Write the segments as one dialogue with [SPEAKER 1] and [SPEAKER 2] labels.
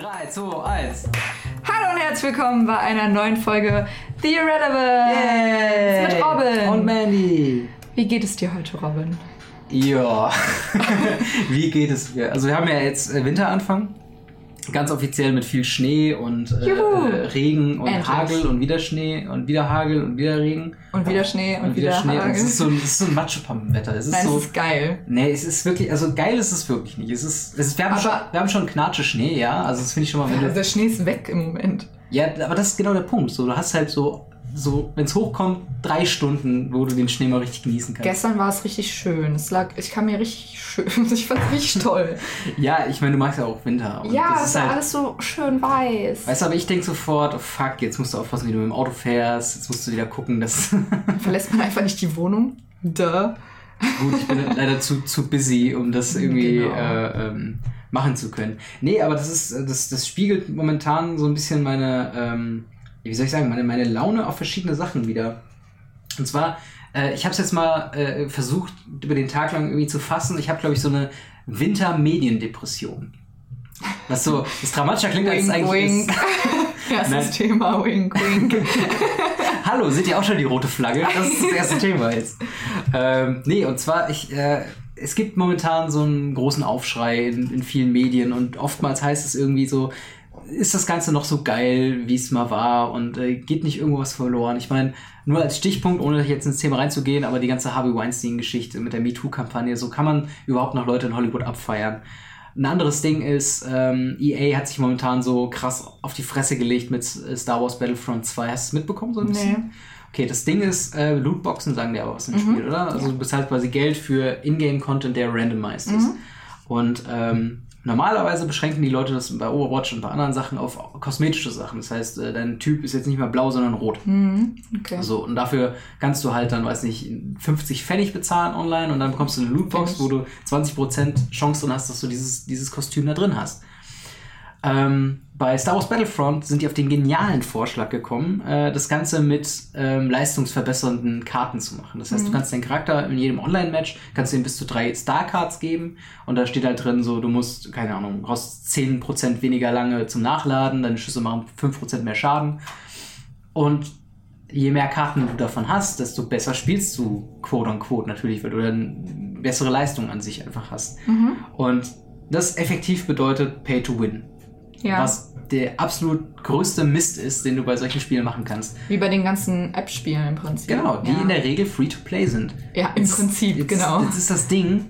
[SPEAKER 1] 3, 2, 1.
[SPEAKER 2] Hallo und herzlich willkommen bei einer neuen Folge The Irrelevant mit Robin.
[SPEAKER 1] Und Mandy.
[SPEAKER 2] Wie geht es dir heute, Robin?
[SPEAKER 1] Ja. Wie geht es mir? Also wir haben ja jetzt äh, Winteranfang. Ganz offiziell mit viel Schnee und äh, äh, Regen und
[SPEAKER 2] Endlich.
[SPEAKER 1] Hagel und wieder Schnee und wieder Hagel und wieder Regen
[SPEAKER 2] Und wieder Schnee und,
[SPEAKER 1] und wieder, Schnee. Und
[SPEAKER 2] Hagel.
[SPEAKER 1] es ist so, ein- es ist so ein Matschepampenwetter. Es ist
[SPEAKER 2] Nein,
[SPEAKER 1] so.
[SPEAKER 2] es ist geil.
[SPEAKER 1] Nee, es ist wirklich, also geil ist es wirklich nicht. Es ist, es ist wir, haben
[SPEAKER 2] Aber-
[SPEAKER 1] schon, wir haben schon Knatsche Schnee, ja. Also das finde ich schon mal, wenn
[SPEAKER 2] Also der Schnee ist weg im Moment.
[SPEAKER 1] Ja, aber das ist genau der Punkt. So, du hast halt so, so wenn es hochkommt, drei Stunden, wo du den Schnee mal richtig genießen kannst.
[SPEAKER 2] Gestern war es richtig schön. Es lag, ich kam mir richtig schön. Ich fand es richtig toll.
[SPEAKER 1] Ja, ich meine, du magst ja auch Winter.
[SPEAKER 2] Ja,
[SPEAKER 1] das
[SPEAKER 2] es
[SPEAKER 1] ist
[SPEAKER 2] war
[SPEAKER 1] halt,
[SPEAKER 2] alles so schön weiß.
[SPEAKER 1] Weißt du, aber ich denke sofort, oh fuck, jetzt musst du aufpassen, wie du mit dem Auto fährst. Jetzt musst du wieder gucken, dass.
[SPEAKER 2] Verlässt man einfach nicht die Wohnung? Duh.
[SPEAKER 1] Gut, ich bin leider zu, zu busy, um das irgendwie
[SPEAKER 2] Genau.
[SPEAKER 1] äh, ähm, machen zu können. Nee, aber das ist, äh, das, das spiegelt momentan so ein bisschen meine, ähm, wie soll ich sagen, meine, meine Laune auf verschiedene Sachen wieder. Und zwar, äh, ich habe es jetzt mal äh, versucht, über den Tag lang irgendwie zu fassen. Ich habe, glaube ich, so eine Winter-Mediendepression. Was so, das dramatischer klingt, als es eigentlich
[SPEAKER 2] wink.
[SPEAKER 1] ist.
[SPEAKER 2] Erstes. Thema, wink, wink.
[SPEAKER 1] Hallo, seht ihr auch schon die rote Flagge? Das ist das erste Thema jetzt. Ähm, nee, und zwar, ich, äh, es gibt momentan so einen großen Aufschrei in, in vielen Medien und oftmals heißt es irgendwie so, ist das Ganze noch so geil, wie es mal war und äh, geht nicht irgendwo was verloren? Ich meine, nur als Stichpunkt, ohne jetzt ins Thema reinzugehen, aber die ganze Harvey Weinstein-Geschichte mit der MeToo-Kampagne, so kann man überhaupt noch Leute in Hollywood abfeiern. Ein anderes Ding ist, ähm, EA hat sich momentan so krass auf die Fresse gelegt mit äh, Star Wars Battlefront 2. Hast du es mitbekommen so ein bisschen?
[SPEAKER 2] Nee.
[SPEAKER 1] Okay, das Ding ist, äh, Lootboxen sagen dir aber was im Spiel, oder? Also du bezahlst quasi Geld für Ingame-Content, der randomized ist. Und ähm, normalerweise beschränken die Leute das bei Overwatch und bei anderen Sachen auf kosmetische Sachen. Das heißt, äh, dein Typ ist jetzt nicht mehr blau, sondern rot.
[SPEAKER 2] Mhm, okay.
[SPEAKER 1] So, und dafür kannst du halt dann, weiß nicht, 50 Pfennig bezahlen online und dann bekommst du eine Lootbox, wo du 20% Chance drin hast, dass du dieses, dieses Kostüm da drin hast. Ähm, bei Star Wars Battlefront sind die auf den genialen Vorschlag gekommen, äh, das Ganze mit ähm, leistungsverbessernden Karten zu machen. Das heißt, du kannst deinen Charakter in jedem Online-Match, kannst du ihm bis zu drei Star-Cards geben und da steht halt drin so, du musst, keine Ahnung, brauchst 10% weniger lange zum Nachladen, deine Schüsse machen 5% mehr Schaden. Und je mehr Karten du davon hast, desto besser spielst du, quote unquote, natürlich, weil du dann bessere Leistung an sich einfach hast. Und das effektiv bedeutet Pay to Win.
[SPEAKER 2] Ja.
[SPEAKER 1] Was der absolut größte Mist ist, den du bei solchen Spielen machen kannst.
[SPEAKER 2] Wie bei den ganzen App-Spielen im Prinzip.
[SPEAKER 1] Genau, die
[SPEAKER 2] ja.
[SPEAKER 1] in der Regel free to play sind.
[SPEAKER 2] Ja, im Prinzip,
[SPEAKER 1] jetzt,
[SPEAKER 2] genau.
[SPEAKER 1] Jetzt ist das Ding,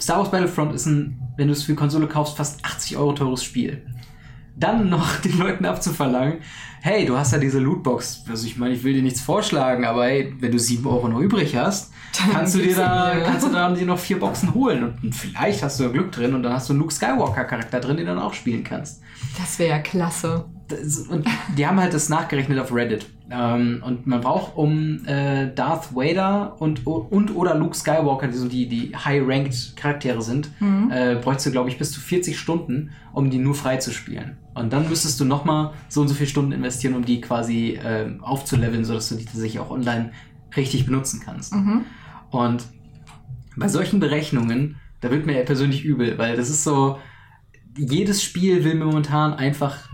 [SPEAKER 1] Star Wars Battlefront ist ein, wenn du es für Konsole kaufst, fast 80 Euro teures Spiel. Dann noch den Leuten abzuverlangen, hey, du hast ja diese Lootbox. Also ich meine, ich will dir nichts vorschlagen, aber hey, wenn du 7 Euro noch übrig hast,
[SPEAKER 2] Dann
[SPEAKER 1] kannst du dir da, kannst du da dir noch vier Boxen holen. Und vielleicht hast du ja Glück drin und dann hast du einen Luke Skywalker-Charakter drin, den du dann auch spielen kannst.
[SPEAKER 2] Das wäre ja klasse.
[SPEAKER 1] Das, und die haben halt das nachgerechnet auf Reddit. Ähm, und man braucht, um äh, Darth Vader und, und oder Luke Skywalker, die so die, die high-ranked Charaktere sind, äh, bräuchtest du, glaube ich, bis zu 40 Stunden, um die nur frei zu spielen. Und dann müsstest du nochmal so und so viele Stunden investieren, um die quasi äh, aufzuleveln, sodass du die tatsächlich auch online richtig benutzen kannst. Und bei solchen Berechnungen, da wird mir persönlich übel, weil das ist so, jedes Spiel will momentan einfach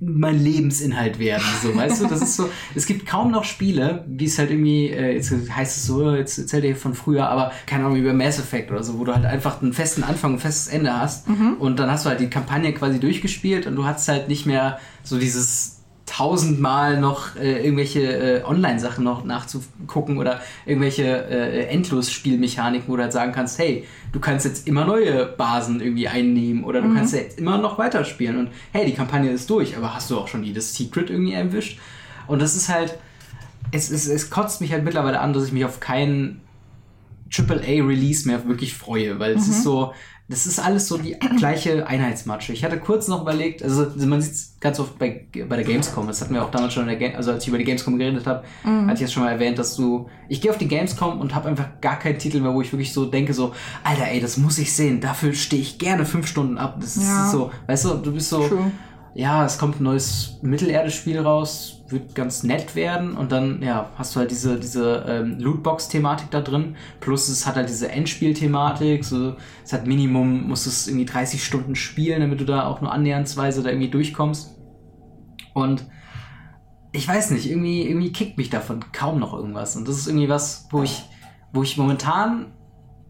[SPEAKER 1] mein Lebensinhalt werden. So, weißt du, das ist so, es gibt kaum noch Spiele, wie es halt irgendwie, äh, jetzt heißt es so, jetzt erzählt ihr von früher, aber keine Ahnung, über Mass Effect oder so, wo du halt einfach einen festen Anfang, ein festes Ende hast und dann hast du halt die Kampagne quasi durchgespielt und du hast halt nicht mehr so dieses tausendmal noch äh, irgendwelche äh, Online-Sachen noch nachzugucken oder irgendwelche äh, Endlos-Spielmechaniken, wo du halt sagen kannst, hey, du kannst jetzt immer neue Basen irgendwie einnehmen oder du kannst ja jetzt immer noch weiterspielen und hey, die Kampagne ist durch, aber hast du auch schon jedes Secret irgendwie erwischt? Und das ist halt, es, es, es kotzt mich halt mittlerweile an, dass ich mich auf keinen AAA-Release mehr wirklich freue, weil es ist so, das ist alles so die gleiche Einheitsmatsche. Ich hatte kurz noch überlegt, also man sieht es ganz oft bei, bei der Gamescom, das hatten wir auch damals schon in der Game, also als ich über die Gamescom geredet habe, hatte ich jetzt schon mal erwähnt, dass du, ich gehe auf die Gamescom und habe einfach gar keinen Titel mehr, wo ich wirklich so denke, so, Alter, ey, das muss ich sehen, dafür stehe ich gerne fünf Stunden ab. Das
[SPEAKER 2] Ja.
[SPEAKER 1] ist so, weißt du, du bist so,
[SPEAKER 2] True.
[SPEAKER 1] Ja, es kommt ein neues Mittelerde-Spiel raus, wird ganz nett werden und dann, ja, hast du halt diese, diese ähm, Lootbox-Thematik da drin, plus es hat halt diese Endspiel-Thematik, so, es hat Minimum, musst du es irgendwie 30 Stunden spielen, damit du da auch nur annähernsweise da irgendwie durchkommst. Und ich weiß nicht, irgendwie, irgendwie kickt mich davon kaum noch irgendwas. Und das ist irgendwie was, wo ich, wo ich momentan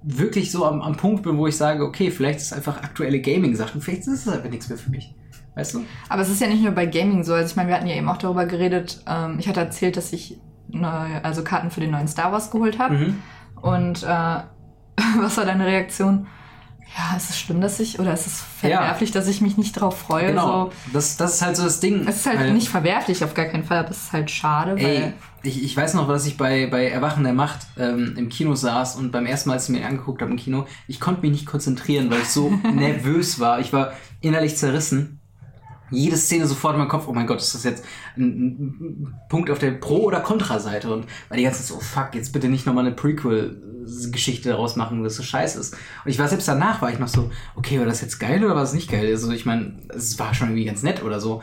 [SPEAKER 1] wirklich so am, am Punkt bin, wo ich sage, okay, vielleicht ist es einfach aktuelle Gaming-Sachen, vielleicht ist es einfach nichts mehr für mich. Weißt du?
[SPEAKER 2] Aber es ist ja nicht nur bei Gaming so. Also ich meine, wir hatten ja eben auch darüber geredet. Ähm, ich hatte erzählt, dass ich neu, also Karten für den neuen Star Wars geholt habe.
[SPEAKER 1] Mhm.
[SPEAKER 2] Und äh, was war deine Reaktion? Ja, ist es schlimm, dass ich, oder ist es verwerflich, dass ich mich nicht drauf freue?
[SPEAKER 1] Genau.
[SPEAKER 2] So,
[SPEAKER 1] Das, das ist halt so das Ding.
[SPEAKER 2] es ist halt
[SPEAKER 1] Weil-
[SPEAKER 2] nicht verwerflich, auf gar keinen Fall, aber es ist halt schade,
[SPEAKER 1] Ey,
[SPEAKER 2] weil.
[SPEAKER 1] ich, ich weiß noch, dass ich bei, bei Erwachen der Macht ähm, im Kino saß und beim ersten Mal, als ich mir angeguckt habe im Kino, ich konnte mich nicht konzentrieren, weil ich so nervös war. Ich war innerlich zerrissen. Jede Szene sofort in meinem Kopf, oh mein Gott, ist das jetzt ein, Punkt auf der Pro- oder Kontra-Seite? Und weil die ganze Zeit so, oh fuck, jetzt bitte nicht nochmal eine Prequel-Geschichte daraus machen, was so scheiße ist. Und ich war selbst danach, war ich noch so, okay, war das jetzt geil oder war es nicht geil? Also ich meine, es war schon irgendwie ganz nett oder so.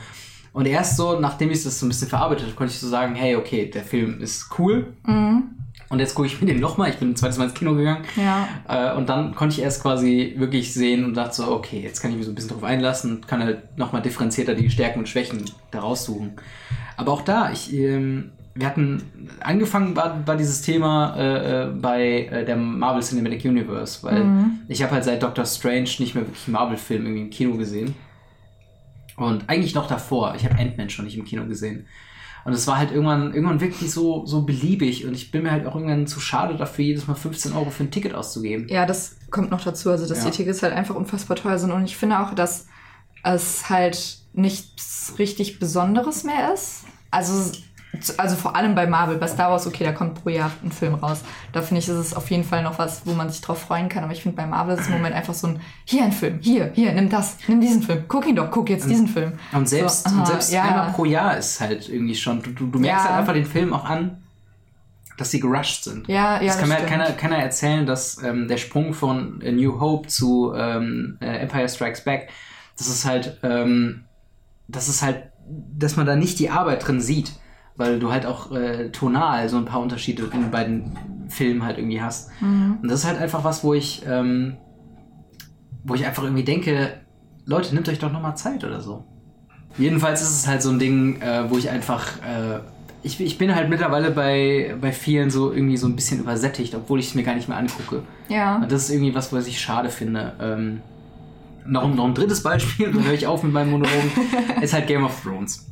[SPEAKER 1] Und erst so, nachdem ich das so ein bisschen verarbeitet habe, konnte ich so sagen, hey, okay, der Film ist cool.
[SPEAKER 2] Mhm.
[SPEAKER 1] Und jetzt gucke ich mir den nochmal. Ich bin ein zweites Mal ins Kino gegangen.
[SPEAKER 2] Ja.
[SPEAKER 1] Äh, und dann konnte ich erst quasi wirklich sehen und dachte so, okay, jetzt kann ich mich so ein bisschen drauf einlassen und kann halt nochmal differenzierter die Stärken und Schwächen da raussuchen. Aber auch da, ich, ähm, wir hatten, angefangen war, war dieses Thema äh, äh, bei äh, der Marvel Cinematic Universe, weil ich habe halt seit Doctor Strange nicht mehr wirklich Marvel-Film irgendwie im Kino gesehen. Und eigentlich noch davor, ich habe Ant-Man schon nicht im Kino gesehen. Und es war halt irgendwann, irgendwann wirklich so, so beliebig und ich bin mir halt auch irgendwann zu schade dafür, jedes Mal 15 Euro für ein Ticket auszugeben.
[SPEAKER 2] Ja, das kommt noch dazu. Also, dass
[SPEAKER 1] Ja.
[SPEAKER 2] die Tickets halt einfach unfassbar teuer sind. Und ich finde auch, dass es halt nichts richtig Besonderes mehr ist. Also, also vor allem bei Marvel, bei Star Wars, okay, da kommt pro Jahr ein Film raus. Da finde ich, ist es auf jeden Fall noch was, wo man sich drauf freuen kann. Aber ich finde, bei Marvel ist es im Moment einfach so ein, hier ein Film, hier, hier, nimm das, nimm diesen Film, guck ihn doch, guck jetzt diesen Film.
[SPEAKER 1] Und selbst,
[SPEAKER 2] So, aha,
[SPEAKER 1] und selbst
[SPEAKER 2] ja.
[SPEAKER 1] einmal pro Jahr ist halt irgendwie schon, du, du, merkst
[SPEAKER 2] Ja.
[SPEAKER 1] halt einfach den Film auch an, dass sie gerusht sind.
[SPEAKER 2] Ja, ja,
[SPEAKER 1] das kann mir halt keiner, keiner erzählen, dass ähm, der Sprung von A New Hope zu ähm, äh, Empire Strikes Back, das ist halt, ähm, das ist halt, dass man da nicht die Arbeit drin sieht, weil du halt auch äh, tonal so ein paar Unterschiede in den beiden Filmen halt irgendwie hast. Und das ist halt einfach was, wo ich, ähm, wo ich einfach irgendwie denke, Leute, nehmt euch doch nochmal Zeit oder so. Jedenfalls ist es halt so ein Ding, äh, wo ich einfach, äh, ich, ich bin halt mittlerweile bei, bei vielen so irgendwie so ein bisschen übersättigt, obwohl ich es mir gar nicht mehr angucke.
[SPEAKER 2] Ja.
[SPEAKER 1] Und das ist irgendwie was, was ich schade finde. Ähm, noch, ein- noch ein drittes Beispiel, dann höre ich auf mit meinem Monologen, ist halt Game of Thrones.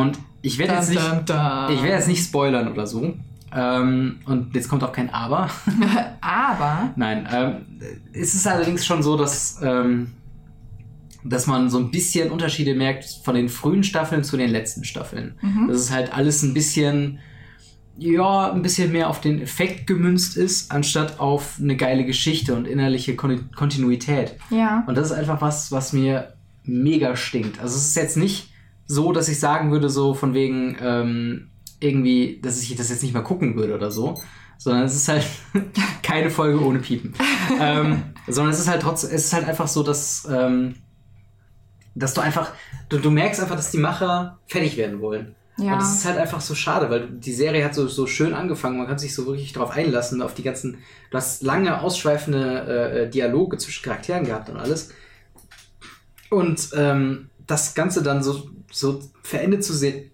[SPEAKER 1] Und ich werde jetzt, nicht- ich werde jetzt nicht spoilern oder so. Ähm, und jetzt kommt auch kein Aber.
[SPEAKER 2] Aber,
[SPEAKER 1] Nein, ähm, es ist allerdings schon so, dass, ähm, dass man so ein bisschen Unterschiede merkt von den frühen Staffeln zu den letzten Staffeln. Dass es halt alles ein bisschen, ja, ein bisschen mehr auf den Effekt gemünzt ist, anstatt auf eine geile Geschichte und innerliche Kon Kontinuität.
[SPEAKER 2] ja.
[SPEAKER 1] Und das ist einfach was, was mir mega stinkt. Also es ist jetzt nicht so, dass ich sagen würde, so von wegen ähm, irgendwie, dass ich das jetzt nicht mehr gucken würde oder so, sondern es ist halt keine Folge ohne Piepen. ähm, sondern es ist halt trotzdem, es ist halt einfach so, dass, ähm, dass du einfach, du, du merkst einfach, dass die Macher fertig werden wollen.
[SPEAKER 2] Ja.
[SPEAKER 1] Und das ist halt einfach so schade, weil die Serie hat so, so schön angefangen, man kann sich so wirklich drauf einlassen, auf die ganzen, du hast lange ausschweifende äh, Dialoge zwischen Charakteren gehabt und alles. Und ähm, das Ganze dann so, so verendet zu sehen,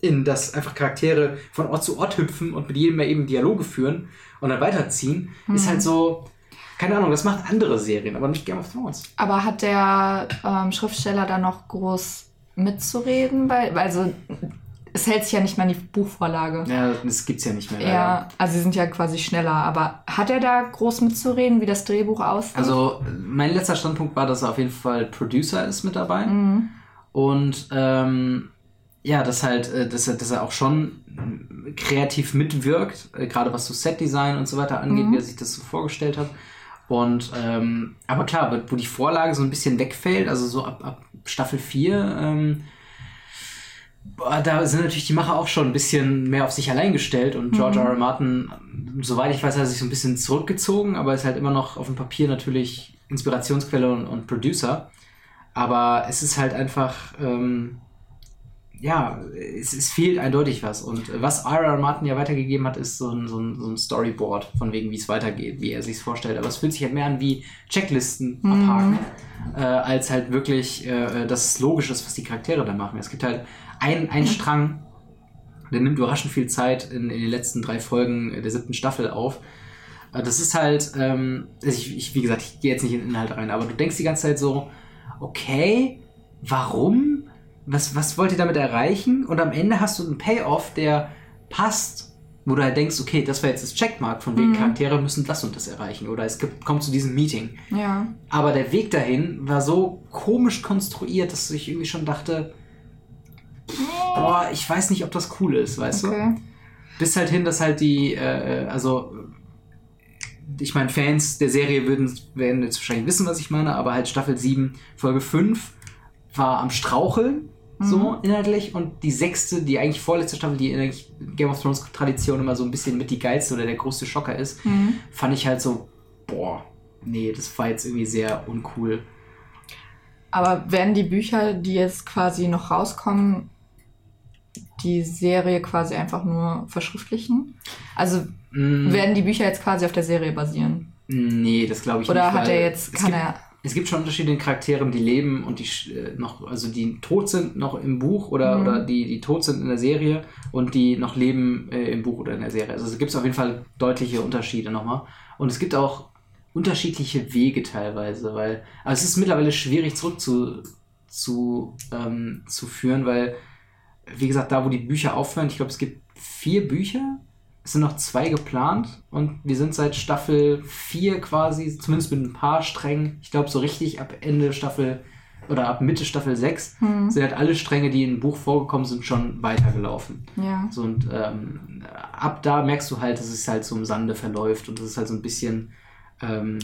[SPEAKER 1] in dass einfach Charaktere von Ort zu Ort hüpfen und mit jedem mal eben Dialoge führen und dann weiterziehen, ist halt so, keine Ahnung, das macht andere Serien, aber nicht Game of Thrones.
[SPEAKER 2] Aber hat der ähm, Schriftsteller da noch groß mitzureden? Weil, also, es hält sich ja nicht mehr an die Buchvorlage.
[SPEAKER 1] Ja, das gibt's ja nicht mehr. leider.
[SPEAKER 2] Ja, also sie sind ja quasi schneller, aber hat er da groß mitzureden, wie das Drehbuch aussieht?
[SPEAKER 1] Also, mein letzter Standpunkt war, dass er auf jeden Fall Producer ist mit dabei.
[SPEAKER 2] Mhm.
[SPEAKER 1] Und ähm, ja, dass halt, äh, dass er, dass er auch schon kreativ mitwirkt, äh, gerade was so Setdesign und so weiter angeht, wie er sich das so vorgestellt hat. Und ähm, aber klar, wo die Vorlage so ein bisschen wegfällt, also so ab, ab Staffel 4, ähm, da sind natürlich die Macher auch schon ein bisschen mehr auf sich allein gestellt und George R. R. Martin, soweit ich weiß, hat er sich so ein bisschen zurückgezogen, aber ist halt immer noch auf dem Papier natürlich Inspirationsquelle und, und Producer. Aber es ist halt einfach, ähm, ja, es, es fehlt eindeutig was. Und was R.R. Martin ja weitergegeben hat, ist so ein, so ein, so ein Storyboard von wegen, wie es weitergeht, wie er sich vorstellt. Aber es fühlt sich halt mehr an wie Checklisten abhaken, äh, als halt wirklich äh, das Logische ist, was die Charaktere da machen. Es gibt halt einen, einen Strang, der nimmt überraschend viel Zeit in, in den letzten drei Folgen der siebten Staffel auf. Äh, Das ist halt, ähm, also ich, ich, wie gesagt, ich gehe jetzt nicht in den Inhalt rein, aber du denkst die ganze Zeit so, okay, warum? Was, was wollt ihr damit erreichen? Und am Ende hast du einen Payoff, der passt, wo du halt denkst, okay, das war jetzt das Checkmark, von wegen Charaktere müssen das und das erreichen. Oder es gibt, kommt zu diesem Meeting.
[SPEAKER 2] Ja.
[SPEAKER 1] Aber der Weg dahin war so komisch konstruiert, dass ich irgendwie schon dachte, boah, ich weiß nicht, ob das cool ist, weißt du?
[SPEAKER 2] Okay.
[SPEAKER 1] bis halt hin, dass halt die, äh, also ich meine, Fans der Serie würden, werden jetzt wahrscheinlich wissen, was ich meine, aber halt Staffel 7, Folge 5 war am Straucheln, so inhaltlich, und die sechste, die eigentlich vorletzte Staffel, die in der Game of Thrones Tradition immer so ein bisschen mit die geilste oder der größte Schocker ist, fand ich halt so, boah, nee, das war jetzt irgendwie sehr uncool.
[SPEAKER 2] Aber werden die Bücher, die jetzt quasi noch rauskommen, die Serie quasi einfach nur verschriftlichen? Also
[SPEAKER 1] Mm,
[SPEAKER 2] werden die Bücher jetzt quasi auf der Serie basieren?
[SPEAKER 1] nee, das glaube ich
[SPEAKER 2] Oder
[SPEAKER 1] nicht.
[SPEAKER 2] hat
[SPEAKER 1] weil
[SPEAKER 2] er jetzt,
[SPEAKER 1] es
[SPEAKER 2] kann
[SPEAKER 1] gibt,
[SPEAKER 2] er.
[SPEAKER 1] Es gibt schon Unterschiede in Charakteren, die leben und die äh, noch, also die tot sind noch im Buch oder,
[SPEAKER 2] Mhm.
[SPEAKER 1] oder die, die tot sind in der Serie und die noch leben äh, im Buch oder in der Serie. Also es gibt auf jeden Fall deutliche Unterschiede nochmal. Und es gibt auch unterschiedliche Wege teilweise, weil, also es ist mittlerweile schwierig zurück zu, zu, ähm, zu führen, weil, wie gesagt, da wo die Bücher aufhören, ich glaube, es gibt vier Bücher, es sind noch zwei geplant und wir sind seit Staffel 4 quasi, zumindest mit ein paar Strängen, ich glaube so richtig ab Ende Staffel oder ab Mitte Staffel 6
[SPEAKER 2] Hm.
[SPEAKER 1] sind halt alle Stränge, die im Buch vorgekommen sind, schon weitergelaufen.
[SPEAKER 2] Ja.
[SPEAKER 1] So, und ähm, ab da merkst du halt, dass es halt so im Sande verläuft und dass es halt so ein bisschen, ähm,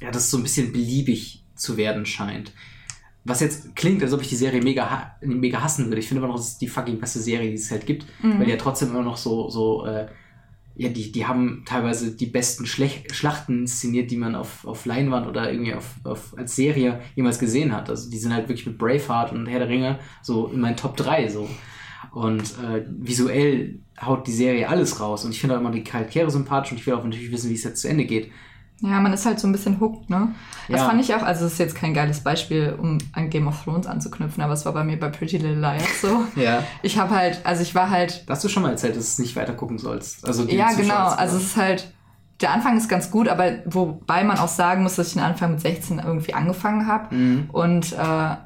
[SPEAKER 1] ja, dass es so ein bisschen beliebig zu werden scheint. Was jetzt klingt, als ob ich die Serie mega, mega hassen würde. Ich finde immer noch, das ist die fucking beste Serie, die es halt gibt, weil die ja trotzdem immer noch so, so äh, ja, die, die haben teilweise die besten Schlech Schlachten inszeniert, die man auf, auf Leinwand oder irgendwie auf, auf, als Serie jemals gesehen hat. Also die sind halt wirklich mit Braveheart und Herr der Ringe so in meinen Top 3 so. Und äh, visuell haut die Serie alles raus. Und ich finde auch immer die Charaktere sympathisch und ich will auch natürlich wissen, wie es jetzt zu Ende geht.
[SPEAKER 2] Ja, man ist halt so ein bisschen hooked, ne? Das
[SPEAKER 1] Ja.
[SPEAKER 2] fand ich auch, also es ist jetzt kein geiles Beispiel, um an Game of Thrones anzuknüpfen, aber es war bei mir bei Pretty Little Liars so.
[SPEAKER 1] Ja.
[SPEAKER 2] Ich habe halt, also ich war halt,
[SPEAKER 1] Da hast du schon mal erzählt, dass du es nicht weiter gucken sollst. Also
[SPEAKER 2] ja
[SPEAKER 1] Zuschauer
[SPEAKER 2] genau, also es ist halt, der Anfang ist ganz gut, aber wobei man auch sagen muss, dass ich den Anfang mit 16 irgendwie angefangen habe
[SPEAKER 1] Mhm.
[SPEAKER 2] und äh,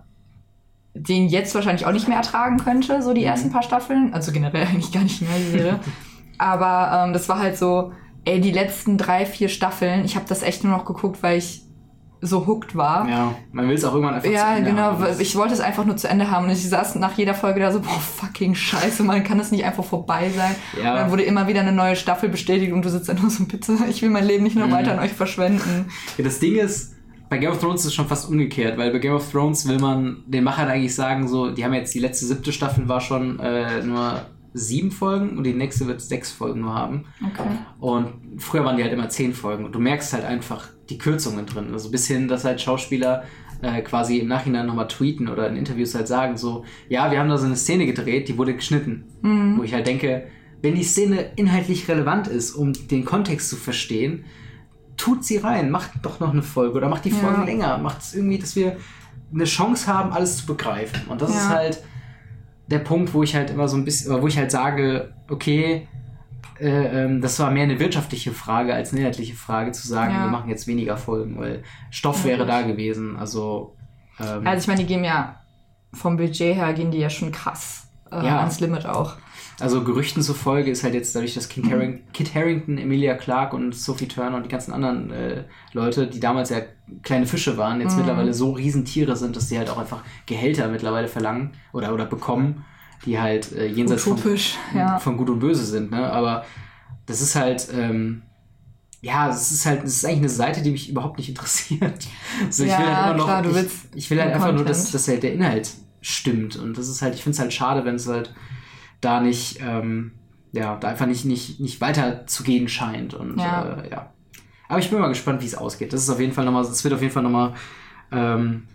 [SPEAKER 2] den jetzt wahrscheinlich auch nicht mehr ertragen könnte, so die
[SPEAKER 1] Mhm.
[SPEAKER 2] ersten paar Staffeln. Also generell eigentlich gar nicht mehr die Serie. Aber ähm, das war halt so, ey, die letzten drei, vier Staffeln, ich habe das echt nur noch geguckt, weil ich so hooked war.
[SPEAKER 1] Ja, man will es auch irgendwann einfach
[SPEAKER 2] Ja,
[SPEAKER 1] zu Ende
[SPEAKER 2] genau.
[SPEAKER 1] haben.
[SPEAKER 2] Ich wollte es einfach nur zu Ende haben und ich saß nach jeder Folge da so, boah, fucking scheiße, man kann es nicht einfach vorbei sein.
[SPEAKER 1] Ja.
[SPEAKER 2] Und dann wurde immer wieder eine neue Staffel bestätigt und du sitzt dann nur so, bitte, ich will mein Leben nicht noch
[SPEAKER 1] Mhm.
[SPEAKER 2] weiter an euch verschwenden.
[SPEAKER 1] Ja, das Ding ist, bei Game of Thrones ist es schon fast umgekehrt, weil bei Game of Thrones will man den Machern eigentlich sagen, so, die haben jetzt die letzte siebte Staffel war schon äh, nur sieben Folgen und die nächste wird sechs Folgen nur haben.
[SPEAKER 2] Okay.
[SPEAKER 1] Und früher waren die halt immer zehn Folgen und du merkst halt einfach die Kürzungen drin. Also bis hin, dass halt Schauspieler äh, quasi im Nachhinein nochmal tweeten oder in Interviews halt sagen, so, ja, wir haben da so eine Szene gedreht, die wurde geschnitten. Wo ich halt denke, wenn die Szene inhaltlich relevant ist, um den Kontext zu verstehen, tut sie rein, macht doch noch eine Folge oder macht die
[SPEAKER 2] Ja.
[SPEAKER 1] Folgen länger, macht es irgendwie, dass wir eine Chance haben, alles zu begreifen. Und das
[SPEAKER 2] Ja.
[SPEAKER 1] ist halt der Punkt, wo ich halt immer so ein bisschen, wo ich halt sage, okay, äh, ähm, das war mehr eine wirtschaftliche Frage als eine inhaltliche Frage, zu sagen,
[SPEAKER 2] Ja.
[SPEAKER 1] wir machen jetzt weniger Folgen, weil Stoff wäre da gewesen. Also, ähm,
[SPEAKER 2] Also ich meine, die gehen ja vom Budget her gehen die ja schon krass äh,
[SPEAKER 1] Ja.
[SPEAKER 2] ans Limit auch.
[SPEAKER 1] Also Gerüchten zufolge ist halt jetzt dadurch, dass Kit, Harring Kit Harrington, Emilia Clarke und Sophie Turner und die ganzen anderen äh, Leute, die damals ja kleine Fische waren, jetzt mittlerweile so Riesentiere sind, dass die halt auch einfach Gehälter mittlerweile verlangen oder, oder bekommen, die halt äh, jenseits von,
[SPEAKER 2] ja.
[SPEAKER 1] von Gut und Böse sind. Ne? Aber das ist halt, ähm, ja, es ist halt, es ist eigentlich eine Seite, die mich überhaupt nicht interessiert. Also
[SPEAKER 2] Ja, klar, du
[SPEAKER 1] ich,
[SPEAKER 2] willst
[SPEAKER 1] ich will halt einfach nur, dass,
[SPEAKER 2] Content.
[SPEAKER 1] dass halt der Inhalt stimmt. Und das ist halt, ich finde es halt schade, wenn es halt da nicht, ähm, ja, da einfach nicht, nicht, nicht weiter zu gehen scheint. Und
[SPEAKER 2] Ja.
[SPEAKER 1] Äh, ja. Aber ich bin mal gespannt, wie es ausgeht. Das ist auf jeden Fall nochmal, es wird auf jeden Fall nochmal ähm,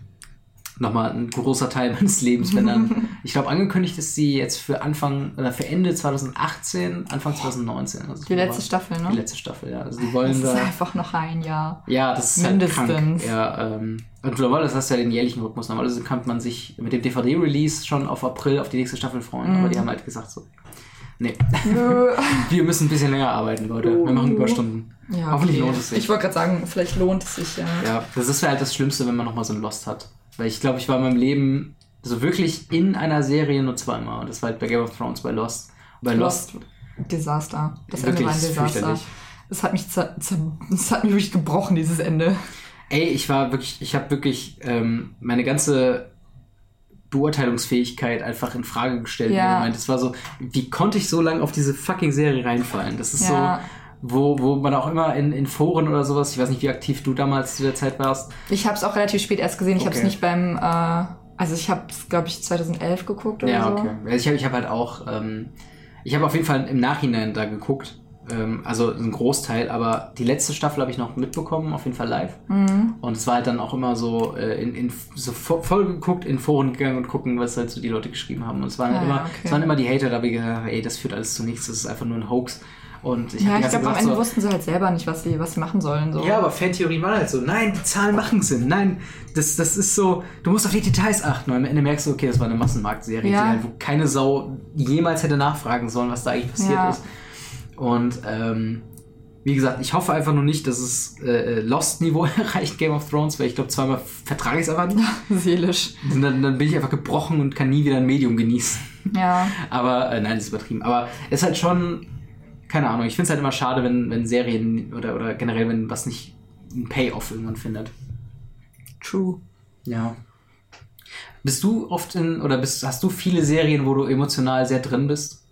[SPEAKER 1] nochmal ein großer Teil meines Lebens, wenn dann, ich glaube, angekündigt ist sie jetzt für Anfang oder für Ende 2018, Anfang 2019. Also
[SPEAKER 2] Die letzte Staffel, ne?
[SPEAKER 1] Die letzte Staffel, ja. Also die wollen
[SPEAKER 2] Das ist
[SPEAKER 1] da.
[SPEAKER 2] einfach noch ein Jahr.
[SPEAKER 1] Ja, das ist
[SPEAKER 2] Mindestens.
[SPEAKER 1] Halt krank. Ja, ähm, und normalerweise hast du ja den jährlichen Rhythmus. Normalerweise kann man sich mit dem DVD-Release schon auf April auf die nächste Staffel freuen. Aber die haben halt gesagt so, nee, wir müssen ein bisschen länger arbeiten, Leute. Wir machen Überstunden.
[SPEAKER 2] Ja,
[SPEAKER 1] Hoffentlich
[SPEAKER 2] okay.
[SPEAKER 1] lohnt es sich.
[SPEAKER 2] Ich wollte gerade sagen, vielleicht lohnt es sich ja.
[SPEAKER 1] Ja, das ist halt das Schlimmste, wenn man nochmal so ein Lost hat. Weil ich glaube, ich war in meinem Leben so wirklich in einer Serie nur zweimal. Und das war halt bei Game of Thrones, bei Lost. Und bei Lost.
[SPEAKER 2] Desaster. Das
[SPEAKER 1] Wirklich,
[SPEAKER 2] Ende war ein Desaster. Es hat mich es hat mich wirklich gebrochen, dieses Ende.
[SPEAKER 1] ey, ich war wirklich, ich habe wirklich ähm, meine ganze Beurteilungsfähigkeit einfach in Frage gestellt.
[SPEAKER 2] Ja.
[SPEAKER 1] Moment. Das war so, wie konnte ich so lange auf diese fucking Serie reinfallen? Das ist
[SPEAKER 2] Ja.
[SPEAKER 1] so, wo, wo man auch immer in, in Foren oder sowas, ich weiß nicht, wie aktiv du damals zu der Zeit warst.
[SPEAKER 2] Ich habe es auch relativ spät erst gesehen. Ich habe es
[SPEAKER 1] Okay.
[SPEAKER 2] nicht beim, äh, also ich habe es, glaube ich, 2011 geguckt oder
[SPEAKER 1] Ja,
[SPEAKER 2] so.
[SPEAKER 1] okay. Also ich habe ich hab halt auch, ähm, ich habe auf jeden Fall im Nachhinein da geguckt. Ähm, also ein Großteil, aber die letzte Staffel habe ich noch mitbekommen, auf jeden Fall live.
[SPEAKER 2] Mhm.
[SPEAKER 1] Und es war halt dann auch immer so, äh, in, in, so vo- voll geguckt, in Foren gegangen und gucken, was halt so die Leute geschrieben haben. Und es waren, halt
[SPEAKER 2] Ah,
[SPEAKER 1] immer,
[SPEAKER 2] ja, okay.
[SPEAKER 1] es waren immer die Hater, da habe ich gedacht, ey, das führt alles zu nichts, das ist einfach nur ein Hoax. Und ich
[SPEAKER 2] Ja, ich glaube, am Ende
[SPEAKER 1] so,
[SPEAKER 2] wussten sie halt selber nicht, was sie, was sie machen sollen. So.
[SPEAKER 1] ja, aber Fantheorie war halt so, nein, die Zahlen machen Sinn, nein, das, das ist so, du musst auf die Details achten. Und am Ende merkst du, okay, das war eine Massenmarktserie,
[SPEAKER 2] Ja.
[SPEAKER 1] halt, wo keine Sau jemals hätte nachfragen sollen, was da eigentlich passiert
[SPEAKER 2] Ja.
[SPEAKER 1] ist. Und ähm, wie gesagt, ich hoffe einfach nur nicht, dass es äh, Lost-Niveau erreicht, Game of Thrones, weil ich glaube, zweimal vertrage ich es einfach nicht.
[SPEAKER 2] Seelisch.
[SPEAKER 1] Und dann, dann bin ich einfach gebrochen und kann nie wieder ein Medium genießen.
[SPEAKER 2] Ja.
[SPEAKER 1] Aber, äh, nein, das ist übertrieben. Aber es ist halt schon, keine Ahnung, ich finde es halt immer schade, wenn, wenn Serien oder, oder generell, wenn was nicht ein Payoff irgendwann findet.
[SPEAKER 2] True.
[SPEAKER 1] Ja. Bist du oft in, oder bist, hast du viele Serien, wo du emotional sehr drin bist?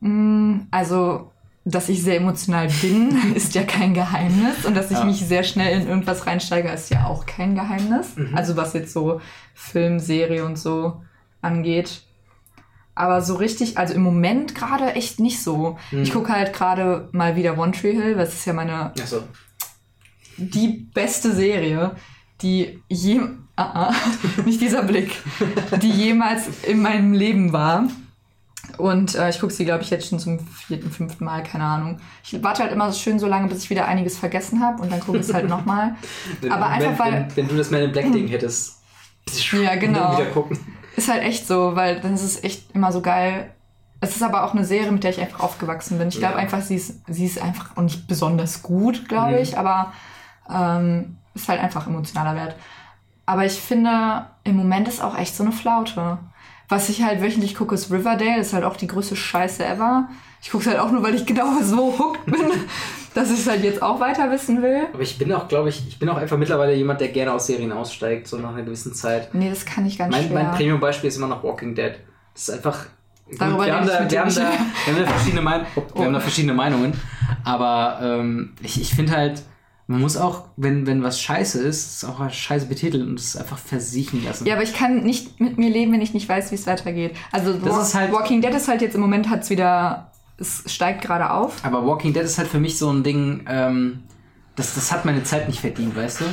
[SPEAKER 2] Mm, Also, dass ich sehr emotional bin, ist ja kein Geheimnis. Und dass ich
[SPEAKER 1] Ja.
[SPEAKER 2] mich sehr schnell in irgendwas reinsteige, ist ja auch kein Geheimnis.
[SPEAKER 1] Mhm.
[SPEAKER 2] Also, was jetzt so Film, Serie und so angeht. Aber so richtig, also im Moment gerade echt nicht so.
[SPEAKER 1] Mhm.
[SPEAKER 2] Ich gucke halt gerade mal wieder One Tree Hill, es ist ja meine
[SPEAKER 1] Achso.
[SPEAKER 2] die beste Serie, die je, ah, ah, nicht dieser Blick, die jemals in meinem Leben war. Und äh, ich gucke sie, glaube ich, jetzt schon zum vierten, fünften Mal, keine Ahnung. Ich warte halt immer so schön so lange, bis ich wieder einiges vergessen habe und dann gucke ich es halt nochmal. Aber einfach, weil-
[SPEAKER 1] Wenn, wenn du das Man in Black Ding hättest.
[SPEAKER 2] Ja, genau.
[SPEAKER 1] Wieder gucken.
[SPEAKER 2] Ist halt echt so, weil dann ist es echt immer so geil. Es ist aber auch eine Serie, mit der ich einfach aufgewachsen bin. Ich glaube
[SPEAKER 1] Ja.
[SPEAKER 2] einfach, sie ist, sie ist einfach auch nicht besonders gut, glaube
[SPEAKER 1] Mhm.
[SPEAKER 2] ich, aber ähm, ist halt einfach emotionaler Wert. Aber ich finde, im Moment ist auch echt so eine Flaute. Was ich halt wöchentlich gucke, ist Riverdale. Ist halt auch die größte Scheiße ever. Ich gucke es halt auch nur, weil ich genau so hooked bin, dass ich es halt jetzt auch weiter wissen will.
[SPEAKER 1] Aber ich bin auch, glaube ich, ich bin auch einfach mittlerweile jemand, der gerne aus Serien aussteigt, so nach einer gewissen Zeit.
[SPEAKER 2] Nee, das kann ich ganz
[SPEAKER 1] Mein,
[SPEAKER 2] schwer.
[SPEAKER 1] mein Premium-Beispiel ist immer noch Walking Dead. Das ist einfach.
[SPEAKER 2] Darüber
[SPEAKER 1] wir, haben da,
[SPEAKER 2] mit
[SPEAKER 1] wir,
[SPEAKER 2] dir
[SPEAKER 1] haben
[SPEAKER 2] nicht.
[SPEAKER 1] da, wir haben da verschiedene, Mein oh, wir haben da verschiedene Meinungen. Aber ähm, ich, ich finde halt, man muss auch, wenn, wenn was scheiße ist, es auch scheiße betiteln und es einfach versiechen lassen.
[SPEAKER 2] Ja, aber ich kann nicht mit mir leben, wenn ich nicht weiß, wie es weitergeht. Also
[SPEAKER 1] Das
[SPEAKER 2] Wa-
[SPEAKER 1] ist halt-
[SPEAKER 2] Walking Dead ist halt jetzt im Moment hat's wieder, es steigt gerade auf.
[SPEAKER 1] Aber Walking Dead ist halt für mich so ein Ding, ähm, das, das hat meine Zeit nicht verdient, weißt du?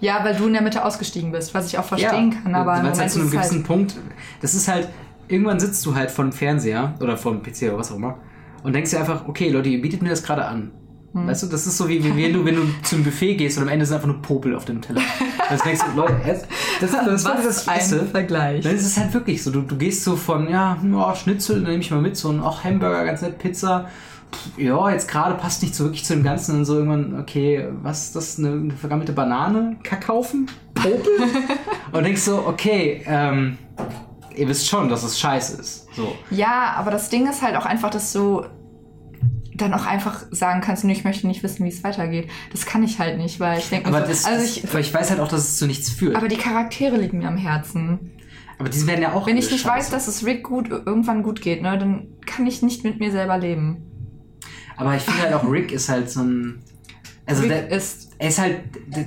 [SPEAKER 2] Ja, weil du in der Mitte ausgestiegen bist, was ich auch verstehen kann. Aber
[SPEAKER 1] weil es halt zu einem gewissen
[SPEAKER 2] halt,
[SPEAKER 1] Punkt, das ist halt, irgendwann sitzt du halt vor dem Fernseher oder vor dem PC oder was auch immer und denkst dir einfach, okay, Leute, ihr bietet mir das gerade an.
[SPEAKER 2] Hm.
[SPEAKER 1] Weißt du, das ist so wie, wie wenn du, wenn du zum Buffet gehst und am Ende sind einfach nur Popel auf dem Teller. Das denkst du, Leute, das, das, das, das, das esse.
[SPEAKER 2] Vergleich.
[SPEAKER 1] Dann ist es halt wirklich so, du, du gehst so von, ja, ja Schnitzel, nehme ich mal mit, so ein auch Hamburger, ganz nett, Pizza. Pff, Ja, jetzt gerade passt nicht so wirklich zu dem Ganzen. Und so irgendwann, okay, was ist das, eine, eine vergammelte Banane? Kakaufen? Popel? und denkst so, okay, ähm, ihr wisst schon, dass es scheiße ist. So.
[SPEAKER 2] Ja, aber das Ding ist halt auch einfach, dass du dann auch einfach sagen kannst, nee, ich möchte nicht wissen, wie es weitergeht. Das kann ich halt nicht, weil ich denke,
[SPEAKER 1] Aber,
[SPEAKER 2] so,
[SPEAKER 1] das,
[SPEAKER 2] also ich,
[SPEAKER 1] ich weiß halt auch, dass es zu nichts führt.
[SPEAKER 2] aber die Charaktere liegen mir am Herzen.
[SPEAKER 1] Aber die werden ja auch.
[SPEAKER 2] Wenn ich nicht
[SPEAKER 1] scheiße.
[SPEAKER 2] weiß, dass es Rick gut irgendwann gut geht, ne, dann kann ich nicht mit mir selber leben.
[SPEAKER 1] Aber ich finde halt auch, Rick ist halt so ein. Also
[SPEAKER 2] Rick
[SPEAKER 1] der,
[SPEAKER 2] ist
[SPEAKER 1] er ist halt,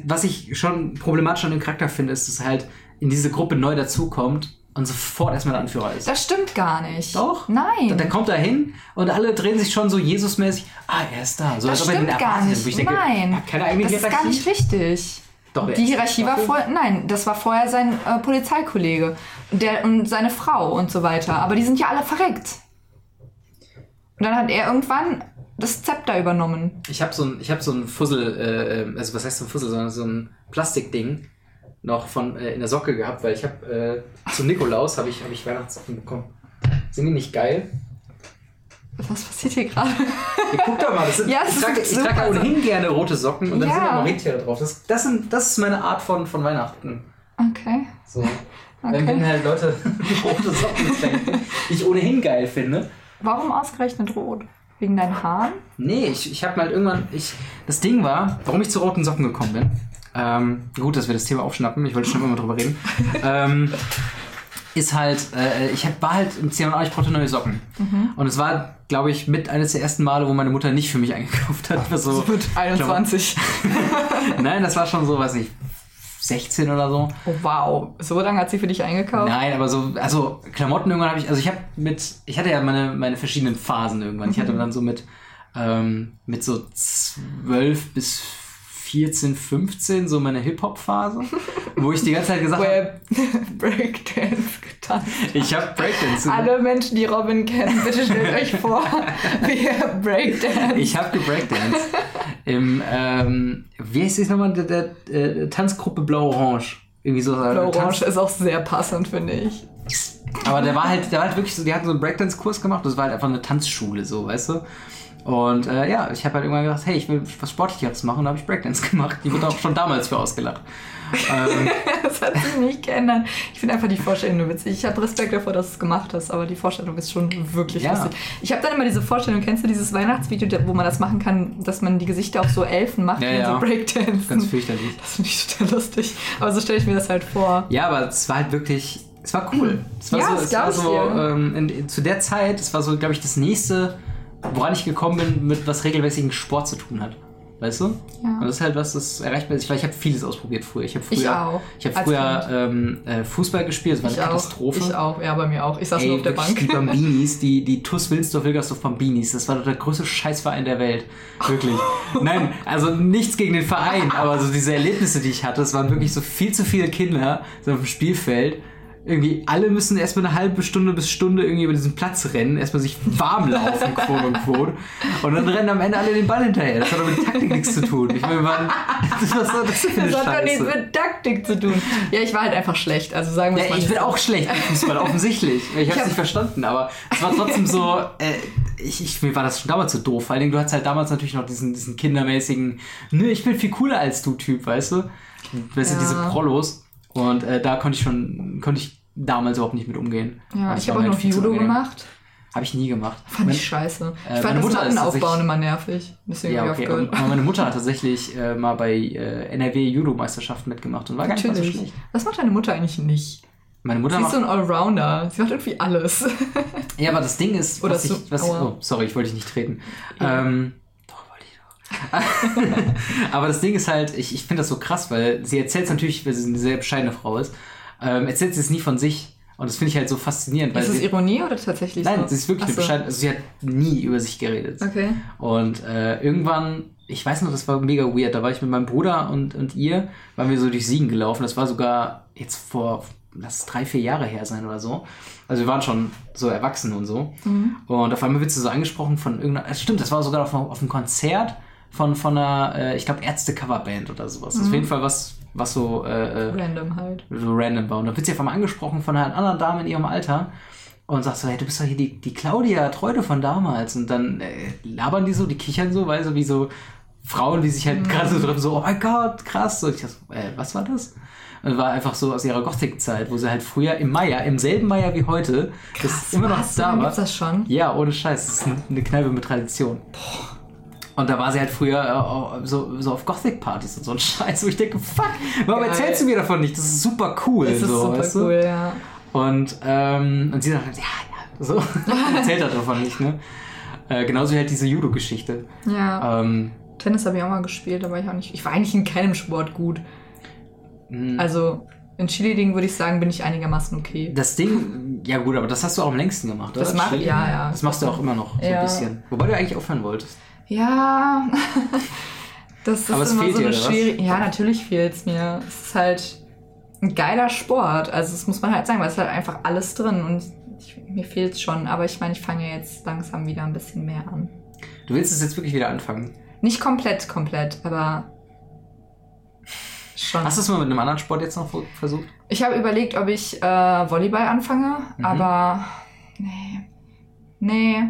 [SPEAKER 1] was ich schon problematisch an dem Charakter finde, ist, dass er halt in diese Gruppe neu dazukommt und sofort erstmal der Anführer ist.
[SPEAKER 2] Das stimmt gar nicht.
[SPEAKER 1] Doch?
[SPEAKER 2] Nein.
[SPEAKER 1] Der kommt da hin und alle drehen sich schon so Jesusmäßig, ah, er ist da. So
[SPEAKER 2] das
[SPEAKER 1] als er
[SPEAKER 2] stimmt gar nicht.
[SPEAKER 1] Denke,
[SPEAKER 2] Nein.
[SPEAKER 1] er keine eigene
[SPEAKER 2] das ist gar
[SPEAKER 1] Hierarchie.
[SPEAKER 2] nicht richtig.
[SPEAKER 1] Doch,
[SPEAKER 2] Die Hierarchie war vorher, nein, das war vorher sein äh, Polizeikollege der, und seine Frau und so weiter. Aber die sind ja alle verreckt. Und dann hat er irgendwann das Zepter übernommen.
[SPEAKER 1] Ich habe so ein, ich habe so ein Fussel, äh, also was heißt so ein Fussel, sondern so ein Plastikding noch von äh, in der Socke gehabt, weil ich habe äh, zu Nikolaus habe ich habe ich Weihnachtssocken bekommen. Sind die nicht geil?
[SPEAKER 2] Was passiert hier gerade?
[SPEAKER 1] Ja, guck doch mal, das sind,
[SPEAKER 2] Ja, das
[SPEAKER 1] ich trage, ich trage ohnehin gerne rote Socken und dann
[SPEAKER 2] Ja.
[SPEAKER 1] sind da Rentiere drauf. Das, das, sind, das ist meine Art von, von Weihnachten.
[SPEAKER 2] Okay.
[SPEAKER 1] So. Wenn,
[SPEAKER 2] Okay.
[SPEAKER 1] wenn halt Leute rote Socken schenken, die ich ohnehin geil finde.
[SPEAKER 2] Warum ausgerechnet rot? Wegen deinen Haaren?
[SPEAKER 1] Nee, ich, ich habe mal irgendwann. Ich, das Ding war, warum ich zu roten Socken gekommen bin. Ähm, gut, dass wir das Thema aufschnappen. Ich wollte schon immer drüber reden. ähm, ist halt, äh, ich hab, war halt im C&A, ich brauchte neue Socken. Und es war, glaube ich, mit eines der ersten Male, wo meine Mutter nicht für mich eingekauft hat. war So,
[SPEAKER 2] Mit 21.
[SPEAKER 1] Nein, das war schon so, weiß nicht, 16 oder so.
[SPEAKER 2] Oh, wow. So lange hat sie für dich eingekauft?
[SPEAKER 1] Nein, aber so, also Klamotten irgendwann habe ich, also ich habe mit, ich hatte ja meine, meine verschiedenen Phasen irgendwann. Ich hatte dann so mit, ähm, mit so 12 bis 14, 15 so meine Hip-Hop-Phase, wo ich die ganze Zeit gesagt habe,
[SPEAKER 2] Breakdance getanzt
[SPEAKER 1] ich habe Breakdance.
[SPEAKER 2] Alle Menschen, die Robin kennen, bitte stellt euch vor, wie er Breakdance.
[SPEAKER 1] Ich habe gebreakdance. Im, ähm, wie heißt das nochmal, der, der, äh, Tanzgruppe Blau-Orange. Irgendwie so. äh,
[SPEAKER 2] Blau-Orange ist auch sehr passend, finde ich.
[SPEAKER 1] Aber der war halt, der war halt wirklich so, die hatten so einen Breakdance-Kurs gemacht, das war halt einfach eine Tanzschule, so, weißt du? Und äh, ja, ich habe halt irgendwann gedacht, hey, ich will was Sportliches machen, und da habe ich Breakdance gemacht. Die wurde auch schon damals für ausgelacht. ähm,
[SPEAKER 2] Das hat sich nicht geändert. Ich finde einfach die Vorstellung nur witzig. Ich habe Respekt davor, dass du es gemacht hast, aber die Vorstellung ist schon wirklich
[SPEAKER 1] Ja.
[SPEAKER 2] lustig. Ich habe dann immer diese Vorstellung, kennst du dieses Weihnachtsvideo, wo man das machen kann, dass man die Gesichter auf so Elfen macht
[SPEAKER 1] Ja,
[SPEAKER 2] und
[SPEAKER 1] ja.
[SPEAKER 2] so Breakdancen?
[SPEAKER 1] ganz fürchterlich.
[SPEAKER 2] Das finde ich total lustig. Aber so stelle ich mir das halt vor.
[SPEAKER 1] Ja, aber es war halt wirklich, es war cool. Es war
[SPEAKER 2] Ja,
[SPEAKER 1] so, es war so ähm, in, zu der Zeit, es war so, glaube ich, das nächste, woran ich gekommen bin, mit was regelmäßigen Sport zu tun hat. Weißt du?
[SPEAKER 2] Ja.
[SPEAKER 1] Und das ist halt was, das erreichbar ist. Ich, weil ich habe vieles ausprobiert früher. Ich habe früher,
[SPEAKER 2] Ich auch.
[SPEAKER 1] Ich
[SPEAKER 2] Als
[SPEAKER 1] früher ähm, äh, Fußball gespielt, das war
[SPEAKER 2] Ich
[SPEAKER 1] eine
[SPEAKER 2] auch.
[SPEAKER 1] Katastrophe.
[SPEAKER 2] Ich auch. Ja, bei mir auch. Ich saß
[SPEAKER 1] Ey,
[SPEAKER 2] nur auf der Bank.
[SPEAKER 1] Die Bambinis, die, die TUS Wilnsdorf-Wilgersdorf Bambinis, das war doch der größte Scheißverein der Welt. Wirklich. Nein, also nichts gegen den Verein, aber so diese Erlebnisse, die ich hatte, es waren wirklich so viel zu viele Kinder so auf dem Spielfeld. Irgendwie alle müssen erstmal eine halbe Stunde bis Stunde irgendwie über diesen Platz rennen, erstmal sich warm laufen, quote unquote. Und dann rennen am Ende alle den Ball hinterher. Das hat doch mit Taktik nichts zu tun. Ich meine, man, was soll das
[SPEAKER 2] Das hat doch nichts mit Taktik zu tun. Ja, ich war halt einfach schlecht. Also sagen wir es
[SPEAKER 1] Ja,
[SPEAKER 2] mal.
[SPEAKER 1] ich bin auch schlecht im Fußball, offensichtlich. Ich habe es nicht verstanden, aber es war trotzdem so, äh, ich, ich, mir war das schon damals so doof. Vor allen Dingen, du hattest halt damals natürlich noch diesen, diesen kindermäßigen, nö, ich bin viel cooler als du Typ, weißt du? Weißt du,
[SPEAKER 2] Ja.
[SPEAKER 1] diese Prollos. Und äh, da konnte ich schon, konnte ich damals überhaupt nicht mit umgehen.
[SPEAKER 2] Ja,
[SPEAKER 1] Also
[SPEAKER 2] ich habe auch
[SPEAKER 1] mir
[SPEAKER 2] noch Judo gemacht.
[SPEAKER 1] Habe ich nie gemacht.
[SPEAKER 2] Fand ich scheiße.
[SPEAKER 1] äh,
[SPEAKER 2] ich
[SPEAKER 1] meine
[SPEAKER 2] fand das
[SPEAKER 1] Mutter ist
[SPEAKER 2] Matten aufbauen immer nervig. Deswegen
[SPEAKER 1] ja, okay.
[SPEAKER 2] ich
[SPEAKER 1] Aber, aber meine Mutter hat tatsächlich äh, mal bei äh, NRW-Judo-Meisterschaften mitgemacht und war gar nicht so
[SPEAKER 2] Natürlich.
[SPEAKER 1] schlecht.
[SPEAKER 2] Das macht deine Mutter eigentlich nicht.
[SPEAKER 1] Meine Mutter
[SPEAKER 2] Sie ist so ein Allrounder. Sie macht irgendwie alles.
[SPEAKER 1] Ja, aber das Ding ist,
[SPEAKER 2] Oder
[SPEAKER 1] was ich,
[SPEAKER 2] so-
[SPEAKER 1] was,
[SPEAKER 2] aua.
[SPEAKER 1] oh, sorry, ich wollte dich nicht treten.
[SPEAKER 2] Ja.
[SPEAKER 1] Ähm, doch, wollte ich doch. aber das Ding ist halt, ich, ich finde das so krass, weil sie erzählt es natürlich, weil sie eine sehr bescheidene Frau ist, ähm, erzählt sie es nie von sich. Und das finde ich halt so faszinierend, weil
[SPEAKER 2] ist das
[SPEAKER 1] sie,
[SPEAKER 2] Ironie oder tatsächlich
[SPEAKER 1] nein,
[SPEAKER 2] so?
[SPEAKER 1] sie ist wirklich
[SPEAKER 2] so.
[SPEAKER 1] bescheidene, also sie hat nie über sich geredet.
[SPEAKER 2] Okay.
[SPEAKER 1] Und äh, irgendwann, ich weiß noch, das war mega weird, da war ich mit meinem Bruder und, und ihr, waren wir so durch Siegen gelaufen. Das war sogar jetzt vor, lass es drei, vier Jahre her sein oder so. Also wir waren schon so erwachsen und so. Und auf einmal wird sie so angesprochen von irgendeiner, es stimmt, das war sogar auf, auf einem Konzert von, von einer, äh, ich glaube, Ärzte-Coverband oder sowas. Das ist auf jeden Fall was, was so, äh, äh,
[SPEAKER 2] Random halt.
[SPEAKER 1] so random war. Und dann wird sie auf einmal angesprochen von einer anderen Dame in ihrem Alter und sagt so, hey, du bist doch hier die, die Claudia Treude von damals. Und dann äh, labern die so, die kichern so, weil so wie so Frauen, die sich halt gerade so treffen, so, oh mein Gott, krass. Und ich dachte, so, äh, was war das? Und war einfach so aus ihrer Gothic-Zeit, wo sie halt früher im Meier, im selben Meier wie heute, das immer noch
[SPEAKER 2] Was? So
[SPEAKER 1] da war.
[SPEAKER 2] gibt's das schon?
[SPEAKER 1] Ja, ohne Scheiß. Das ist eine Kneipe mit Tradition. Und da war sie halt früher äh, so, so auf Gothic-Partys und so ein Scheiß, wo ich denke, fuck, warum
[SPEAKER 2] Geil.
[SPEAKER 1] erzählst du mir davon nicht? Das ist super cool.
[SPEAKER 2] Das ist
[SPEAKER 1] so,
[SPEAKER 2] super
[SPEAKER 1] weißt du?
[SPEAKER 2] cool, ja.
[SPEAKER 1] Und, ähm, und sie sagt halt, ja, ja, so. erzählt halt davon nicht, ne? Äh, genauso wie halt diese Judo-Geschichte.
[SPEAKER 2] Ja.
[SPEAKER 1] Ähm,
[SPEAKER 2] Tennis habe ich auch mal gespielt, aber ich auch nicht. Ich war eigentlich in keinem Sport gut.
[SPEAKER 1] mh,
[SPEAKER 2] Also in Cheerleading würde ich sagen, bin ich einigermaßen okay.
[SPEAKER 1] das Ding, ja gut, aber das hast du auch am längsten gemacht, oder?
[SPEAKER 2] Das mach- ja, ja.
[SPEAKER 1] Das machst du auch immer noch so
[SPEAKER 2] Ja.
[SPEAKER 1] ein bisschen. Wobei du eigentlich aufhören wolltest.
[SPEAKER 2] Ja. Das ist
[SPEAKER 1] Aber es
[SPEAKER 2] immer so eine schwierige. Ja, natürlich fehlt es mir. Es ist halt ein geiler Sport. Also das muss man halt sagen, weil es ist halt einfach alles drin und ich, mir fehlt es schon. Aber ich meine, ich fange jetzt langsam wieder ein bisschen mehr an.
[SPEAKER 1] Du willst es jetzt wirklich wieder anfangen.
[SPEAKER 2] Nicht komplett, komplett, aber schon.
[SPEAKER 1] Hast du es mal mit einem anderen Sport jetzt noch versucht?
[SPEAKER 2] Ich habe überlegt, ob ich äh, Volleyball anfange,
[SPEAKER 1] Mhm.
[SPEAKER 2] aber nee. Nee.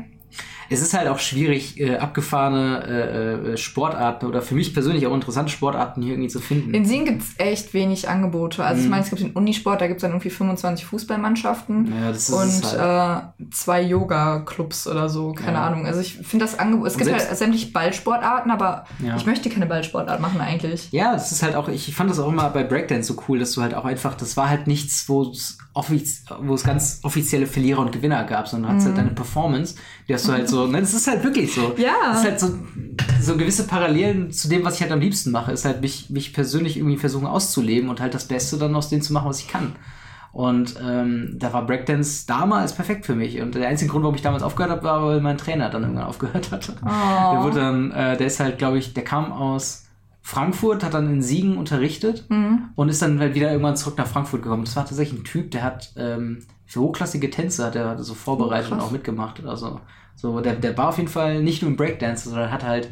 [SPEAKER 1] Es ist halt auch schwierig, äh, abgefahrene äh, äh, Sportarten oder für mich persönlich auch interessante Sportarten hier irgendwie zu finden.
[SPEAKER 2] In Sien gibt es echt wenig Angebote. Also ich
[SPEAKER 1] Mhm.
[SPEAKER 2] meine, es gibt den Unisport, da gibt es dann irgendwie 25 Fußballmannschaften.
[SPEAKER 1] ja,
[SPEAKER 2] und
[SPEAKER 1] halt.
[SPEAKER 2] äh, zwei Yoga-Clubs oder so, keine
[SPEAKER 1] Ja.
[SPEAKER 2] Ahnung. Also ich finde das Angebot, es gibt halt sämtliche Ballsportarten, aber
[SPEAKER 1] Ja.
[SPEAKER 2] ich möchte keine Ballsportart machen eigentlich.
[SPEAKER 1] Ja, das ist halt auch, ich fand das auch immer bei Breakdance so cool, dass du halt auch einfach, das war halt nichts, wo es ganz offizielle Verlierer und Gewinner gab, sondern hast halt deine Performance, die hast du halt so, ne, das ist halt wirklich so.
[SPEAKER 2] Ja.
[SPEAKER 1] Das ist halt so, so gewisse Parallelen zu dem, was ich halt am liebsten mache, ist halt mich, mich persönlich irgendwie versuchen auszuleben und halt das Beste dann aus dem zu machen, was ich kann. Und ähm, da war Breakdance damals perfekt für mich. Und der einzige Grund, warum ich damals aufgehört habe, war, weil mein Trainer dann irgendwann aufgehört hatte. Der wurde dann, äh, der ist halt, glaube ich, der kam aus Frankfurt, hat dann in Siegen unterrichtet und ist dann halt wieder irgendwann zurück nach Frankfurt gekommen. Das war tatsächlich ein Typ, der hat ähm, für hochklassige Tänze hat er so vorbereitet
[SPEAKER 2] Oh,
[SPEAKER 1] und auch mitgemacht. Also so, der, der war auf jeden Fall nicht nur im Breakdance, sondern hat halt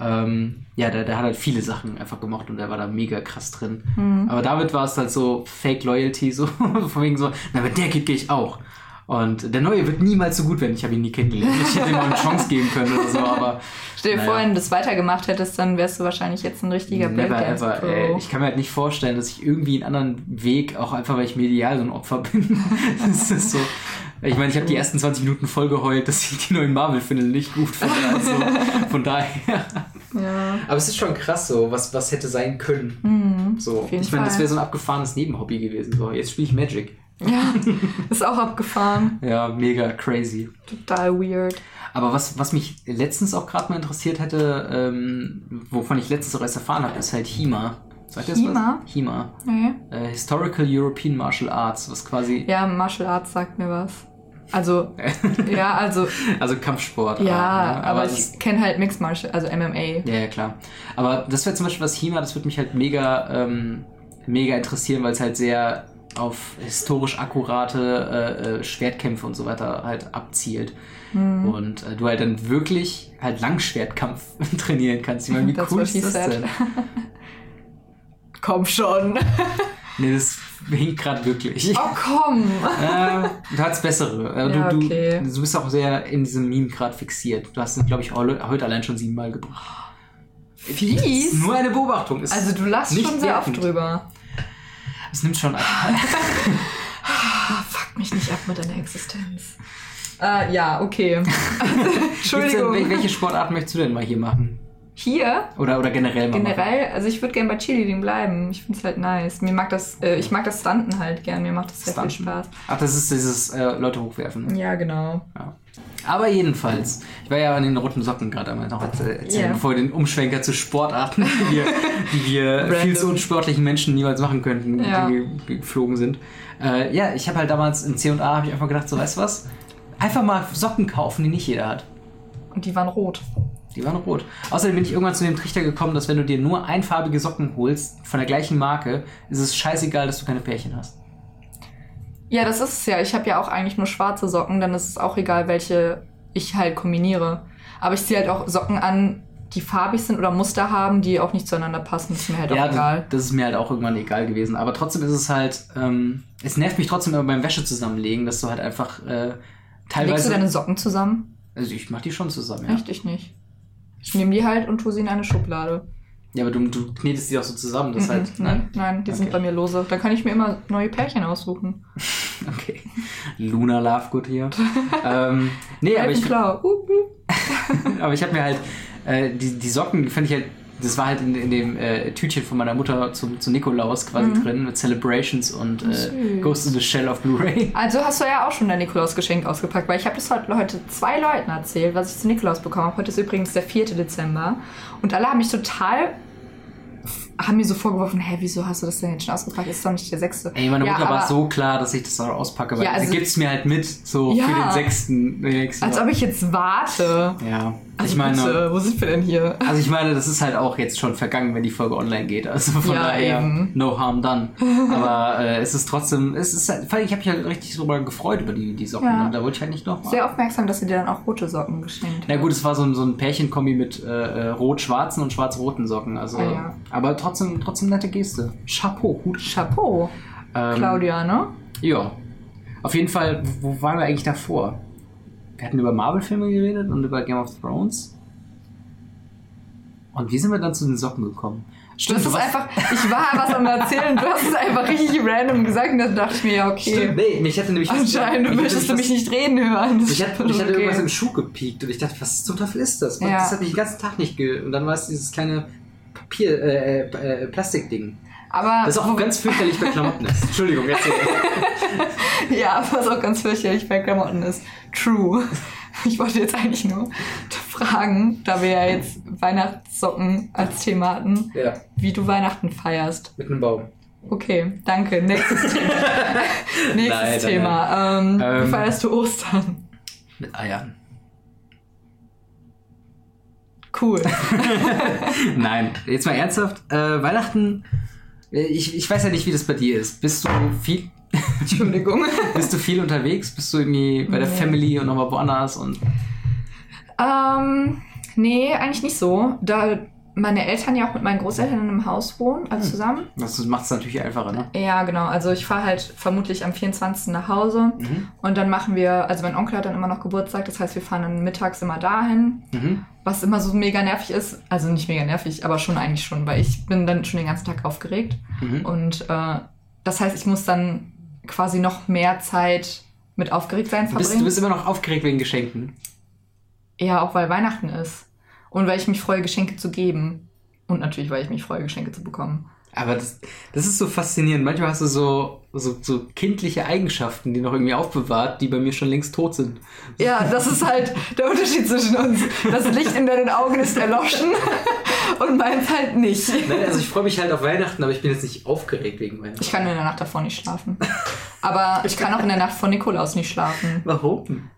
[SPEAKER 1] ähm, ja, der, der hat halt viele Sachen einfach gemacht und der war da mega krass drin.
[SPEAKER 2] Mhm.
[SPEAKER 1] Aber damit war es halt so Fake Loyalty, so von wegen so, na, mit der geht gehe ich auch. Und der Neue wird niemals so gut werden. Ich habe ihn nie kennengelernt. Ich hätte ihm mal eine Chance geben können oder so, aber
[SPEAKER 2] Stell dir
[SPEAKER 1] Naja.
[SPEAKER 2] vor, wenn du das weitergemacht hättest, dann wärst du wahrscheinlich jetzt ein richtiger
[SPEAKER 1] Never ever, ey.
[SPEAKER 2] Pro.
[SPEAKER 1] Ich kann mir halt nicht vorstellen, dass ich irgendwie einen anderen Weg, auch einfach weil ich medial so ein Opfer bin. das ist so. Ich meine, ich habe die ersten 20 Minuten voll geheult, dass ich die neuen Marvel-Filme nicht gut finde. Also von daher.
[SPEAKER 2] Ja.
[SPEAKER 1] Aber es ist schon krass so, was, was hätte sein können.
[SPEAKER 2] Mhm.
[SPEAKER 1] So. Ich meine, das wäre so ein abgefahrenes Nebenhobby gewesen. So, jetzt spiele ich Magic.
[SPEAKER 2] ja, ist auch abgefahren.
[SPEAKER 1] Ja, mega crazy.
[SPEAKER 2] Total weird.
[SPEAKER 1] Aber was, was mich letztens auch gerade mal interessiert hätte, ähm, wovon ich letztens auch erst erfahren habe, ist halt HEMA. Sagt ihr das
[SPEAKER 2] HEMA?
[SPEAKER 1] was? HEMA.
[SPEAKER 2] Nee.
[SPEAKER 1] Äh, Historical European Martial Arts, was quasi,
[SPEAKER 2] Ja, Martial Arts sagt mir was. Also, ja, also,
[SPEAKER 1] also Kampfsport.
[SPEAKER 2] ja,
[SPEAKER 1] ne?
[SPEAKER 2] aber,
[SPEAKER 1] das-
[SPEAKER 2] ich kenne halt Mixed Martial, also MMA.
[SPEAKER 1] ja, ja, klar. Aber das wäre zum Beispiel was HEMA, das würde mich halt mega, ähm, mega interessieren, weil es halt sehr auf historisch akkurate äh, äh, Schwertkämpfe und so weiter halt abzielt.
[SPEAKER 2] Hm.
[SPEAKER 1] Und äh, du halt dann wirklich halt Langschwertkampf trainieren kannst. Ich meine, wie
[SPEAKER 2] That's
[SPEAKER 1] cool ist das denn?
[SPEAKER 2] Komm schon.
[SPEAKER 1] Nee, das hinkt gerade wirklich.
[SPEAKER 2] Oh, komm.
[SPEAKER 1] äh, du hast bessere. Äh,
[SPEAKER 2] Ja,
[SPEAKER 1] du,
[SPEAKER 2] okay.
[SPEAKER 1] du, du bist auch sehr in diesem Meme gerade fixiert. Du hast ihn, glaube ich, heute allein schon siebenmal gebracht.
[SPEAKER 2] Fies.
[SPEAKER 1] Nur eine Beobachtung. Ist
[SPEAKER 2] Also, du lachst schon sehr oft drüber.
[SPEAKER 1] Es nimmt schon ab.
[SPEAKER 2] Ah, fuck mich nicht ab mit deiner Existenz. Äh, ja, okay.
[SPEAKER 1] Denn,
[SPEAKER 2] Entschuldigung.
[SPEAKER 1] wel- welche Sportarten möchtest du denn mal hier machen?
[SPEAKER 2] Hier,
[SPEAKER 1] Oder, oder generell mal machen?
[SPEAKER 2] generell, also ich würde gerne bei Cheerleading bleiben. Ich finde es halt nice. Mir mag das, äh, ich mag das Stunten halt gern. Mir macht das sehr
[SPEAKER 1] Stunten?
[SPEAKER 2] viel Spaß.
[SPEAKER 1] Ach, das ist dieses äh, Leute hochwerfen. ne?
[SPEAKER 2] Ja, genau.
[SPEAKER 1] Ja. Aber jedenfalls, ich war ja an den roten Socken gerade einmal noch erzäh- erzählen,
[SPEAKER 2] Ja.
[SPEAKER 1] bevor wir den Umschwenker zu Sportarten, die wir, die wir viel zu unsportlichen Menschen niemals machen könnten,
[SPEAKER 2] Ja.
[SPEAKER 1] die ge- geflogen sind. Äh, ja, ich habe halt damals in C&A habe ich einfach gedacht, so weißt du was? Einfach mal Socken kaufen, die nicht jeder hat.
[SPEAKER 2] Und die waren rot.
[SPEAKER 1] Die waren rot. Außerdem bin ich irgendwann zu dem Trichter gekommen, dass wenn du dir nur einfarbige Socken holst, von der gleichen Marke, ist es scheißegal, dass du keine Pärchen hast.
[SPEAKER 2] Ja, das ist es ja. Ich habe ja auch eigentlich nur schwarze Socken, dann ist es auch egal, welche ich halt kombiniere. Aber ich ziehe halt auch Socken an, die farbig sind oder Muster haben, die auch nicht zueinander passen. Das ist mir halt
[SPEAKER 1] ja,
[SPEAKER 2] auch egal.
[SPEAKER 1] das ist mir halt auch irgendwann egal gewesen. Aber trotzdem ist es halt, ähm, es nervt mich trotzdem immer beim Wäsche zusammenlegen, dass du halt einfach äh,
[SPEAKER 2] Legst
[SPEAKER 1] teilweise.
[SPEAKER 2] du deine Socken zusammen?
[SPEAKER 1] also ich mach die schon zusammen, ja.
[SPEAKER 2] Ich nicht. Ich nehme die halt und tue sie in eine Schublade.
[SPEAKER 1] Ja, aber du, du knetest die auch so zusammen, das
[SPEAKER 2] Mhm,
[SPEAKER 1] halt.
[SPEAKER 2] nein, nein, die sind
[SPEAKER 1] Okay.
[SPEAKER 2] bei mir lose. Da kann ich mir immer neue Pärchen aussuchen.
[SPEAKER 1] Okay. Luna Lovegood hier. ähm, nee, aber ich,
[SPEAKER 2] klar.
[SPEAKER 1] Aber ich habe mir halt äh, die, die Socken, fand ich halt, das war halt in, in dem äh, Tütchen von meiner Mutter zu, zu Nikolaus quasi drin mit Celebrations und äh. Ghost in the Shell auf Blu-ray.
[SPEAKER 2] Also hast du ja auch schon dein Nikolaus-Geschenk ausgepackt, weil ich habe das heute, heute zwei Leuten erzählt, was ich zu Nikolaus bekommen habe. Heute ist übrigens der 4. Dezember. Und alle haben mich total haben mir so vorgeworfen, hä, wieso hast du das denn jetzt schon ausgepackt? Ist doch nicht der 6.
[SPEAKER 1] Ey, meine
[SPEAKER 2] ja,
[SPEAKER 1] Mutter war so klar, dass ich das auch auspacke, weil
[SPEAKER 2] Ja, also-
[SPEAKER 1] sie gibt's mir halt mit, so
[SPEAKER 2] Ja.
[SPEAKER 1] für den sechsten. nächsten
[SPEAKER 2] Als ob ich jetzt warte.
[SPEAKER 1] Ja.
[SPEAKER 2] Also
[SPEAKER 1] ich meine,
[SPEAKER 2] bitte, wo sind wir denn hier?
[SPEAKER 1] also ich meine, das ist halt auch jetzt schon vergangen, wenn die Folge online geht. Also von
[SPEAKER 2] Ja,
[SPEAKER 1] daher,
[SPEAKER 2] eben.
[SPEAKER 1] no harm done. Aber äh, es ist trotzdem, es ist halt, ich habe mich halt richtig drüber gefreut über die, die Socken.
[SPEAKER 2] Ja.
[SPEAKER 1] Und da wollte ich halt nicht nochmal.
[SPEAKER 2] Sehr aufmerksam, dass sie dir dann auch rote Socken geschenkt
[SPEAKER 1] Na gut, es war so ein, so ein Pärchenkombi mit äh, äh, rot-schwarzen und schwarz-roten Socken. Also,
[SPEAKER 2] Ah, ja.
[SPEAKER 1] aber trotzdem, trotzdem nette Geste. Chapeau, Hut.
[SPEAKER 2] Chapeau,
[SPEAKER 1] Ähm,
[SPEAKER 2] Claudia, ne?
[SPEAKER 1] Ja. Auf jeden Fall, wo waren wir eigentlich davor? Wir hatten über Marvel-Filme geredet und über Game of Thrones. Und wie sind wir dann zu den Socken gekommen?
[SPEAKER 2] Du hast es
[SPEAKER 1] warst-
[SPEAKER 2] einfach, ich war was am Erzählen, du hast es einfach richtig random gesagt und dann dachte ich mir, ja, okay.
[SPEAKER 1] Stimmt, nee, mich hatte nämlich
[SPEAKER 2] Anscheinend möchtest du
[SPEAKER 1] hatte
[SPEAKER 2] mich nicht reden hören. Das
[SPEAKER 1] Mich hat,
[SPEAKER 2] ist
[SPEAKER 1] mich
[SPEAKER 2] okay.
[SPEAKER 1] irgendwas im Schuh gepiekt und ich dachte, was zum Teufel ist das?
[SPEAKER 2] Ja.
[SPEAKER 1] Das hat mich den ganzen Tag nicht ge... Und dann war es dieses kleine Papier, äh, äh, äh, Plastikding.
[SPEAKER 2] Aber
[SPEAKER 1] Das auch ganz fürchterlich bei Klamotten ist. Entschuldigung, erzähl.
[SPEAKER 2] ja, was auch ganz fürchterlich bei Klamotten ist. True. Ich wollte jetzt eigentlich nur fragen, da wir ja jetzt Weihnachtssocken als Thema hatten,
[SPEAKER 1] ja,
[SPEAKER 2] wie du Weihnachten feierst.
[SPEAKER 1] mit einem Baum.
[SPEAKER 2] Okay, danke. Nächstes Thema. Nächstes
[SPEAKER 1] Nein, nein,
[SPEAKER 2] Thema. Ähm, wie
[SPEAKER 1] Ähm,
[SPEAKER 2] feierst du Ostern?
[SPEAKER 1] Mit Eiern.
[SPEAKER 2] Cool.
[SPEAKER 1] Nein, jetzt mal ernsthaft. Äh, Weihnachten, ich, ich weiß ja nicht, wie das bei dir ist. Bist du viel,
[SPEAKER 2] Entschuldigung.
[SPEAKER 1] bist du viel unterwegs? Bist du irgendwie bei der
[SPEAKER 2] Nee.
[SPEAKER 1] Family und nochmal woanders? Und
[SPEAKER 2] Ähm, nee, eigentlich nicht so. Da meine Eltern ja auch mit meinen Großeltern in einem Haus wohnen, also
[SPEAKER 1] Hm.
[SPEAKER 2] zusammen.
[SPEAKER 1] das macht es natürlich einfacher, ne?
[SPEAKER 2] Ja, genau. Also ich fahre halt vermutlich am 24. nach Hause
[SPEAKER 1] Mhm.
[SPEAKER 2] und dann machen wir, also mein Onkel hat dann immer noch Geburtstag, das heißt, wir fahren dann mittags immer dahin,
[SPEAKER 1] Mhm.
[SPEAKER 2] was immer so mega nervig ist. Also nicht mega nervig, aber schon eigentlich schon, weil ich bin dann schon den ganzen Tag aufgeregt.
[SPEAKER 1] Mhm.
[SPEAKER 2] Und äh, das heißt, ich muss dann quasi noch mehr Zeit mit Aufgeregtsein
[SPEAKER 1] Du, bist,
[SPEAKER 2] verbringen.
[SPEAKER 1] du bist immer noch aufgeregt wegen Geschenken.
[SPEAKER 2] Ja, auch weil Weihnachten ist. Und weil ich mich freue, Geschenke zu geben. Und natürlich, weil ich mich freue, Geschenke zu bekommen.
[SPEAKER 1] Aber das, das ist so faszinierend. Manchmal hast du so, so, so kindliche Eigenschaften, die noch irgendwie aufbewahrt, die bei mir schon längst tot sind.
[SPEAKER 2] Ja, das ist halt der Unterschied zwischen uns. Das Licht in deinen Augen ist erloschen und meins halt nicht.
[SPEAKER 1] Nein, also ich freue mich halt auf Weihnachten, aber ich bin jetzt nicht aufgeregt wegen Weihnachten.
[SPEAKER 2] Ich kann in der Nacht davor nicht schlafen. Aber ich kann auch in der Nacht vor Nikolaus nicht schlafen.
[SPEAKER 1] Warum?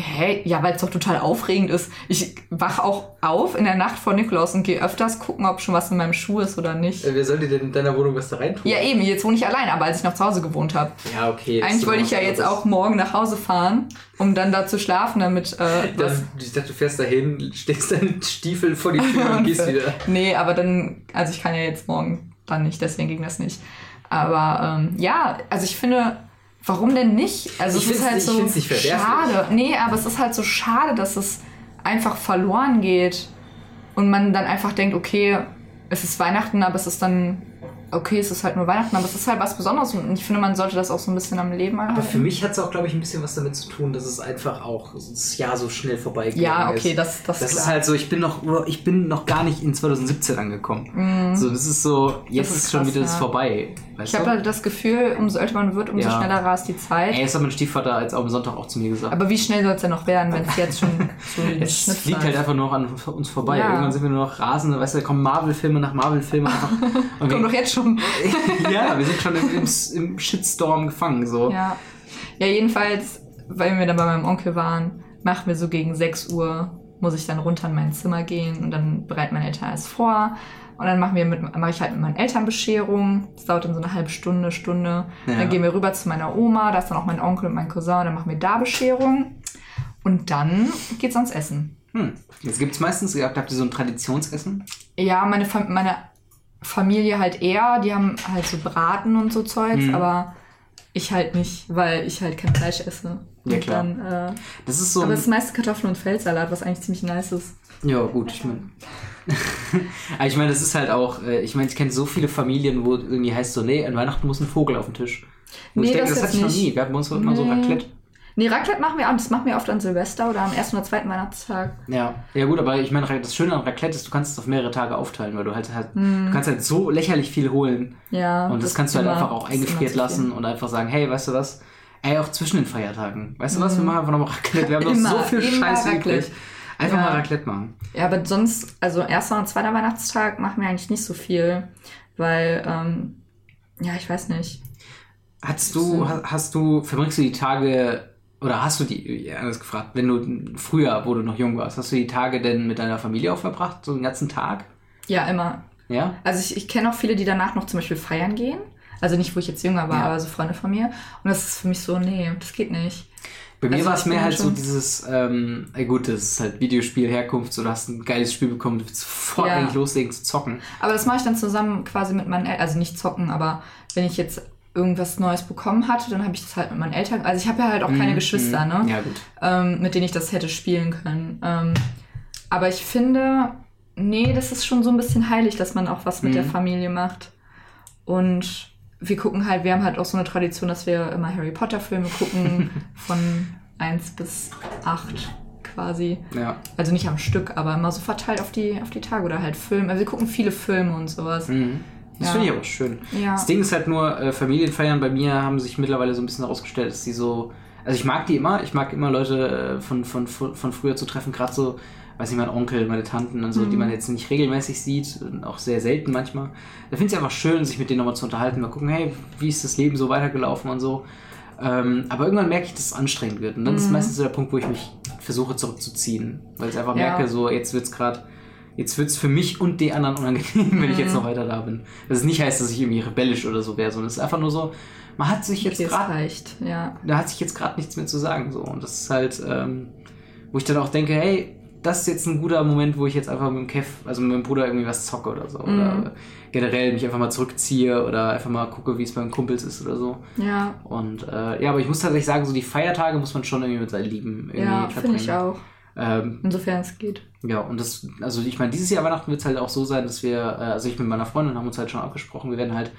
[SPEAKER 2] Hey, ja, weil es doch total aufregend ist. Ich wach auch auf in der Nacht vor Nikolaus und gehe öfters gucken, ob schon was in meinem Schuh ist oder nicht.
[SPEAKER 1] Äh, Wer soll dir denn in deiner Wohnung was da reintun?
[SPEAKER 2] Ja, eben, jetzt wohne ich allein, aber als ich noch zu Hause gewohnt habe.
[SPEAKER 1] Ja, okay.
[SPEAKER 2] Eigentlich wollte ich ja jetzt auch morgen nach Hause fahren, um dann da zu schlafen, damit äh, das.
[SPEAKER 1] Ich dachte, du fährst dahin, steckst deinen Stiefel vor die Tür und gehst wieder.
[SPEAKER 2] Nee, aber dann, also ich kann ja jetzt morgen dann nicht, deswegen ging das nicht. Aber ähm, ja, also ich finde, warum denn nicht? Also
[SPEAKER 1] Ich
[SPEAKER 2] es ist halt so
[SPEAKER 1] nicht
[SPEAKER 2] schade. Nee, aber es ist halt so schade, dass es einfach verloren geht und man dann einfach denkt, okay, es ist Weihnachten, aber es ist dann okay, es ist halt nur Weihnachten, aber es ist halt was Besonderes und ich finde, man sollte das auch so ein bisschen am Leben erhalten.
[SPEAKER 1] Aber für mich hat es auch, glaube ich, ein bisschen was damit zu tun, dass es einfach auch das Jahr so schnell vorbeigegangen
[SPEAKER 2] Ja, okay,
[SPEAKER 1] ist.
[SPEAKER 2] das, das,
[SPEAKER 1] Das
[SPEAKER 2] klar.
[SPEAKER 1] ist halt so, ich bin noch, ich bin noch gar nicht in 2017 angekommen. So, das ist so, jetzt.
[SPEAKER 2] Das
[SPEAKER 1] ist,
[SPEAKER 2] ist
[SPEAKER 1] schon
[SPEAKER 2] krass,
[SPEAKER 1] wieder das
[SPEAKER 2] ja.
[SPEAKER 1] vorbei. Weißt
[SPEAKER 2] Ich habe halt das Gefühl, umso älter man wird, umso
[SPEAKER 1] Ja.
[SPEAKER 2] schneller rast die Zeit.
[SPEAKER 1] Ey, das hat mein Stiefvater jetzt auch am Sonntag auch zu mir gesagt.
[SPEAKER 2] Aber wie schnell soll es denn noch werden, wenn es jetzt schon so
[SPEAKER 1] es
[SPEAKER 2] Schnitt
[SPEAKER 1] fliegt halt einfach nur noch an uns vorbei.
[SPEAKER 2] Ja.
[SPEAKER 1] Irgendwann sind wir nur noch rasende, weißt du, da kommen Marvel-Filme nach Marvel-Filme. einfach. Und
[SPEAKER 2] Kommt doch jetzt schon.
[SPEAKER 1] Ja, wir sind schon im, im, Shitstorm gefangen. So.
[SPEAKER 2] Ja. Ja, jedenfalls, weil wir dann bei meinem Onkel waren, machen wir so gegen 6 Uhr, muss ich dann runter in mein Zimmer gehen und dann bereiten meine Eltern alles vor. Und dann machen wir mit, mache ich halt mit meinen Eltern Bescherung. Das dauert dann so eine halbe Stunde, Stunde.
[SPEAKER 1] Ja.
[SPEAKER 2] Dann gehen wir rüber zu meiner Oma, da ist dann auch mein Onkel und mein Cousin, und dann machen wir da Bescherung. Und dann geht's ans Essen.
[SPEAKER 1] Hm. Jetzt gibt es meistens, habt, ihr so ein Traditionsessen?
[SPEAKER 2] Ja, meine, meine Familie halt eher, die haben halt so Braten und so Zeugs,
[SPEAKER 1] Mhm.
[SPEAKER 2] aber ich halt nicht, weil ich halt kein Fleisch esse.
[SPEAKER 1] Ja, klar.
[SPEAKER 2] Dann, äh,
[SPEAKER 1] Das ist so
[SPEAKER 2] aber es ist meist Kartoffeln und Feldsalat, was eigentlich ziemlich nice ist.
[SPEAKER 1] Ja, gut, ich meine. Aber ich meine, das ist halt auch, äh, ich meine, ich kenne so viele Familien, wo irgendwie heißt so, nee, an Weihnachten muss ein Vogel auf den Tisch. Und
[SPEAKER 2] Nee,
[SPEAKER 1] ich denke,
[SPEAKER 2] das
[SPEAKER 1] das, hatte ich noch nie. Wir hatten bei uns so
[SPEAKER 2] Nee.
[SPEAKER 1] Raclette.
[SPEAKER 2] Nee, Raclette machen wir auch. Das machen wir oft an Silvester oder am ersten oder zweiten Weihnachtstag.
[SPEAKER 1] Ja. Ja gut, aber ich meine, das Schöne an Raclette ist, du kannst es auf mehrere Tage aufteilen, weil du halt, halt du kannst halt so lächerlich viel holen.
[SPEAKER 2] Ja.
[SPEAKER 1] und das, kannst du halt
[SPEAKER 2] immer-
[SPEAKER 1] einfach auch
[SPEAKER 2] das
[SPEAKER 1] eingefriert lassen und einfach sagen, hey, weißt du was? Ey, auch zwischen den Feiertagen. Weißt du was? Wir machen einfach nochmal Raclette. Wir haben noch
[SPEAKER 2] Immer,
[SPEAKER 1] so viel Scheiße übrig. Einfach
[SPEAKER 2] Ja.
[SPEAKER 1] mal Raclette machen.
[SPEAKER 2] Ja, aber sonst, also erster und zweiter Weihnachtstag machen wir eigentlich nicht so viel, weil, ähm, ja, ich weiß nicht.
[SPEAKER 1] Hast du, ha- hast du, verbringst du die Tage oder hast du die, anders gefragt, wenn du früher, wo du noch jung warst, hast du die Tage denn mit deiner Familie auch verbracht, so den ganzen Tag?
[SPEAKER 2] Ja, immer.
[SPEAKER 1] Ja?
[SPEAKER 2] Also ich, ich kenne auch viele, die danach noch zum Beispiel feiern gehen. Also nicht, wo ich jetzt jünger war,
[SPEAKER 1] Ja.
[SPEAKER 2] aber so Freunde von mir. Und das ist für mich so, nee, das geht nicht.
[SPEAKER 1] Bei mir
[SPEAKER 2] Also
[SPEAKER 1] war es mehr halt so dieses, ähm, ey gut, das ist halt Videospiel, Herkunft, so du hast ein geiles Spiel bekommen, du willst sofort
[SPEAKER 2] Ja.
[SPEAKER 1] eigentlich loslegen zu zocken.
[SPEAKER 2] Aber das mache ich dann zusammen quasi mit meinen Eltern, also nicht zocken, aber wenn ich jetzt irgendwas Neues bekommen hatte, dann habe ich das halt mit meinen Eltern. Also ich habe ja halt auch keine
[SPEAKER 1] Mhm,
[SPEAKER 2] Geschwister,
[SPEAKER 1] mhm.
[SPEAKER 2] ne?
[SPEAKER 1] Ja, gut.
[SPEAKER 2] ähm, mit denen ich das hätte spielen können. Ähm, aber ich finde, nee, das ist schon so ein bisschen heilig, dass man auch was mit
[SPEAKER 1] Mhm.
[SPEAKER 2] der Familie macht. Und wir gucken halt, wir haben halt auch so eine Tradition, dass wir immer Harry Potter Filme gucken, von 1 bis 8 quasi.
[SPEAKER 1] Ja.
[SPEAKER 2] Also nicht am Stück, aber immer so verteilt auf die, auf die Tage oder halt Filme. Also wir gucken viele Filme und sowas.
[SPEAKER 1] Mhm. Das
[SPEAKER 2] Ja.
[SPEAKER 1] finde ich aber schön.
[SPEAKER 2] Ja.
[SPEAKER 1] Das Ding ist halt nur, äh, Familienfeiern bei mir haben sich mittlerweile so ein bisschen herausgestellt, dass die so. Also ich mag die immer, ich mag immer Leute äh, von, von, von früher zu treffen, gerade so, weiß nicht, mein Onkel, meine Tanten und so, die man jetzt nicht regelmäßig sieht, auch sehr selten manchmal. Da finde ich es einfach schön, sich mit denen nochmal zu unterhalten, mal gucken, hey, wie ist das Leben so weitergelaufen und so. Ähm, aber irgendwann merke ich, dass es anstrengend wird. Und dann ist meistens so der Punkt, wo ich mich versuche zurückzuziehen. Weil ich einfach
[SPEAKER 2] Ja.
[SPEAKER 1] merke, so, jetzt wird es gerade Jetzt wird es für mich und die anderen unangenehm, wenn ich
[SPEAKER 2] Mhm.
[SPEAKER 1] jetzt noch weiter da bin. Das nicht heißt, dass ich irgendwie rebellisch oder so wäre, sondern es ist einfach nur so, man hat sich jetzt gerade,
[SPEAKER 2] ja.
[SPEAKER 1] da hat sich jetzt gerade nichts mehr zu sagen. So. Und das ist halt, ähm, wo ich dann auch denke, hey, das ist jetzt ein guter Moment, wo ich jetzt einfach mit dem Kev, also mit meinem Bruder irgendwie was zocke oder so.
[SPEAKER 2] Mhm.
[SPEAKER 1] Oder generell mich einfach mal zurückziehe oder einfach mal gucke, wie es bei meinen Kumpels ist oder so.
[SPEAKER 2] Ja,
[SPEAKER 1] Und äh, ja, aber ich muss tatsächlich sagen, so die Feiertage muss man schon irgendwie mit seinen Lieben irgendwie
[SPEAKER 2] ja finde ich auch.
[SPEAKER 1] Ähm,
[SPEAKER 2] Insofern es geht.
[SPEAKER 1] ja, und das, also ich meine, dieses Jahr Weihnachten wird es halt auch so sein, dass wir, äh, also ich mit meiner Freundin haben uns halt schon abgesprochen, wir werden halt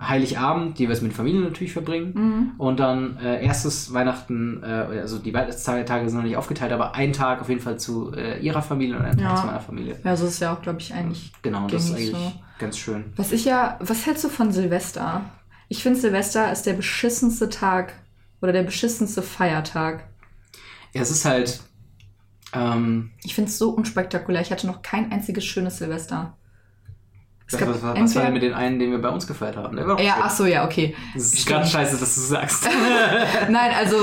[SPEAKER 1] Heiligabend jeweils mit Familie natürlich verbringen
[SPEAKER 2] Mhm.
[SPEAKER 1] und dann äh, erstes Weihnachten, äh, also die Weihnachtstage sind noch nicht aufgeteilt, aber ein Tag auf jeden Fall zu äh, ihrer Familie und ein Tag
[SPEAKER 2] Ja.
[SPEAKER 1] zu meiner Familie.
[SPEAKER 2] Ja, so ist es ja auch, glaube ich, eigentlich.
[SPEAKER 1] Genau, das ist eigentlich
[SPEAKER 2] so.
[SPEAKER 1] ganz schön.
[SPEAKER 2] Was ich ja, was hältst du von Silvester? Ich finde, Silvester ist der beschissenste Tag oder der beschissenste Feiertag.
[SPEAKER 1] Ja, es ist halt, ähm,
[SPEAKER 2] Ich finde es so unspektakulär. Ich hatte noch kein einziges schönes Silvester. Es
[SPEAKER 1] was,
[SPEAKER 2] gab
[SPEAKER 1] was, was war denn mit den einen, den wir bei uns gefeiert haben?
[SPEAKER 2] Ja,
[SPEAKER 1] schön.
[SPEAKER 2] ach so, ja, okay.
[SPEAKER 1] Das ist gerade scheiße, dass du sagst.
[SPEAKER 2] Nein, also,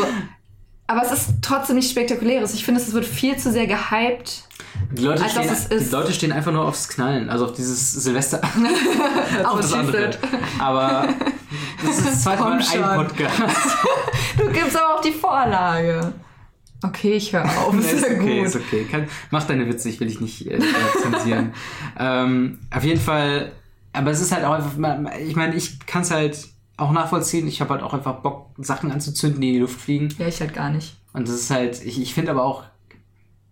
[SPEAKER 2] aber es ist trotzdem nicht spektakuläres. Ich finde, es wird viel zu sehr gehypt.
[SPEAKER 1] Die Leute, stehen, die. Leute stehen einfach nur aufs Knallen, also auf dieses Silvester.
[SPEAKER 2] Auf
[SPEAKER 1] das andere. Aber das ist das zweite Mal ein. Podcast.
[SPEAKER 2] Du gibst aber auch die Vorlage. Okay, ich höre auf.
[SPEAKER 1] Nee,
[SPEAKER 2] Ist
[SPEAKER 1] okay,
[SPEAKER 2] gut.
[SPEAKER 1] ist okay. Kann, mach deine Witze, ich will dich nicht äh, zensieren. ähm, auf jeden Fall, aber es ist halt auch einfach, ich meine, ich kann es halt auch nachvollziehen. Ich habe halt auch einfach Bock, Sachen anzuzünden, die in die Luft fliegen.
[SPEAKER 2] Ja, ich halt gar nicht.
[SPEAKER 1] Und das ist halt, ich, ich finde aber auch,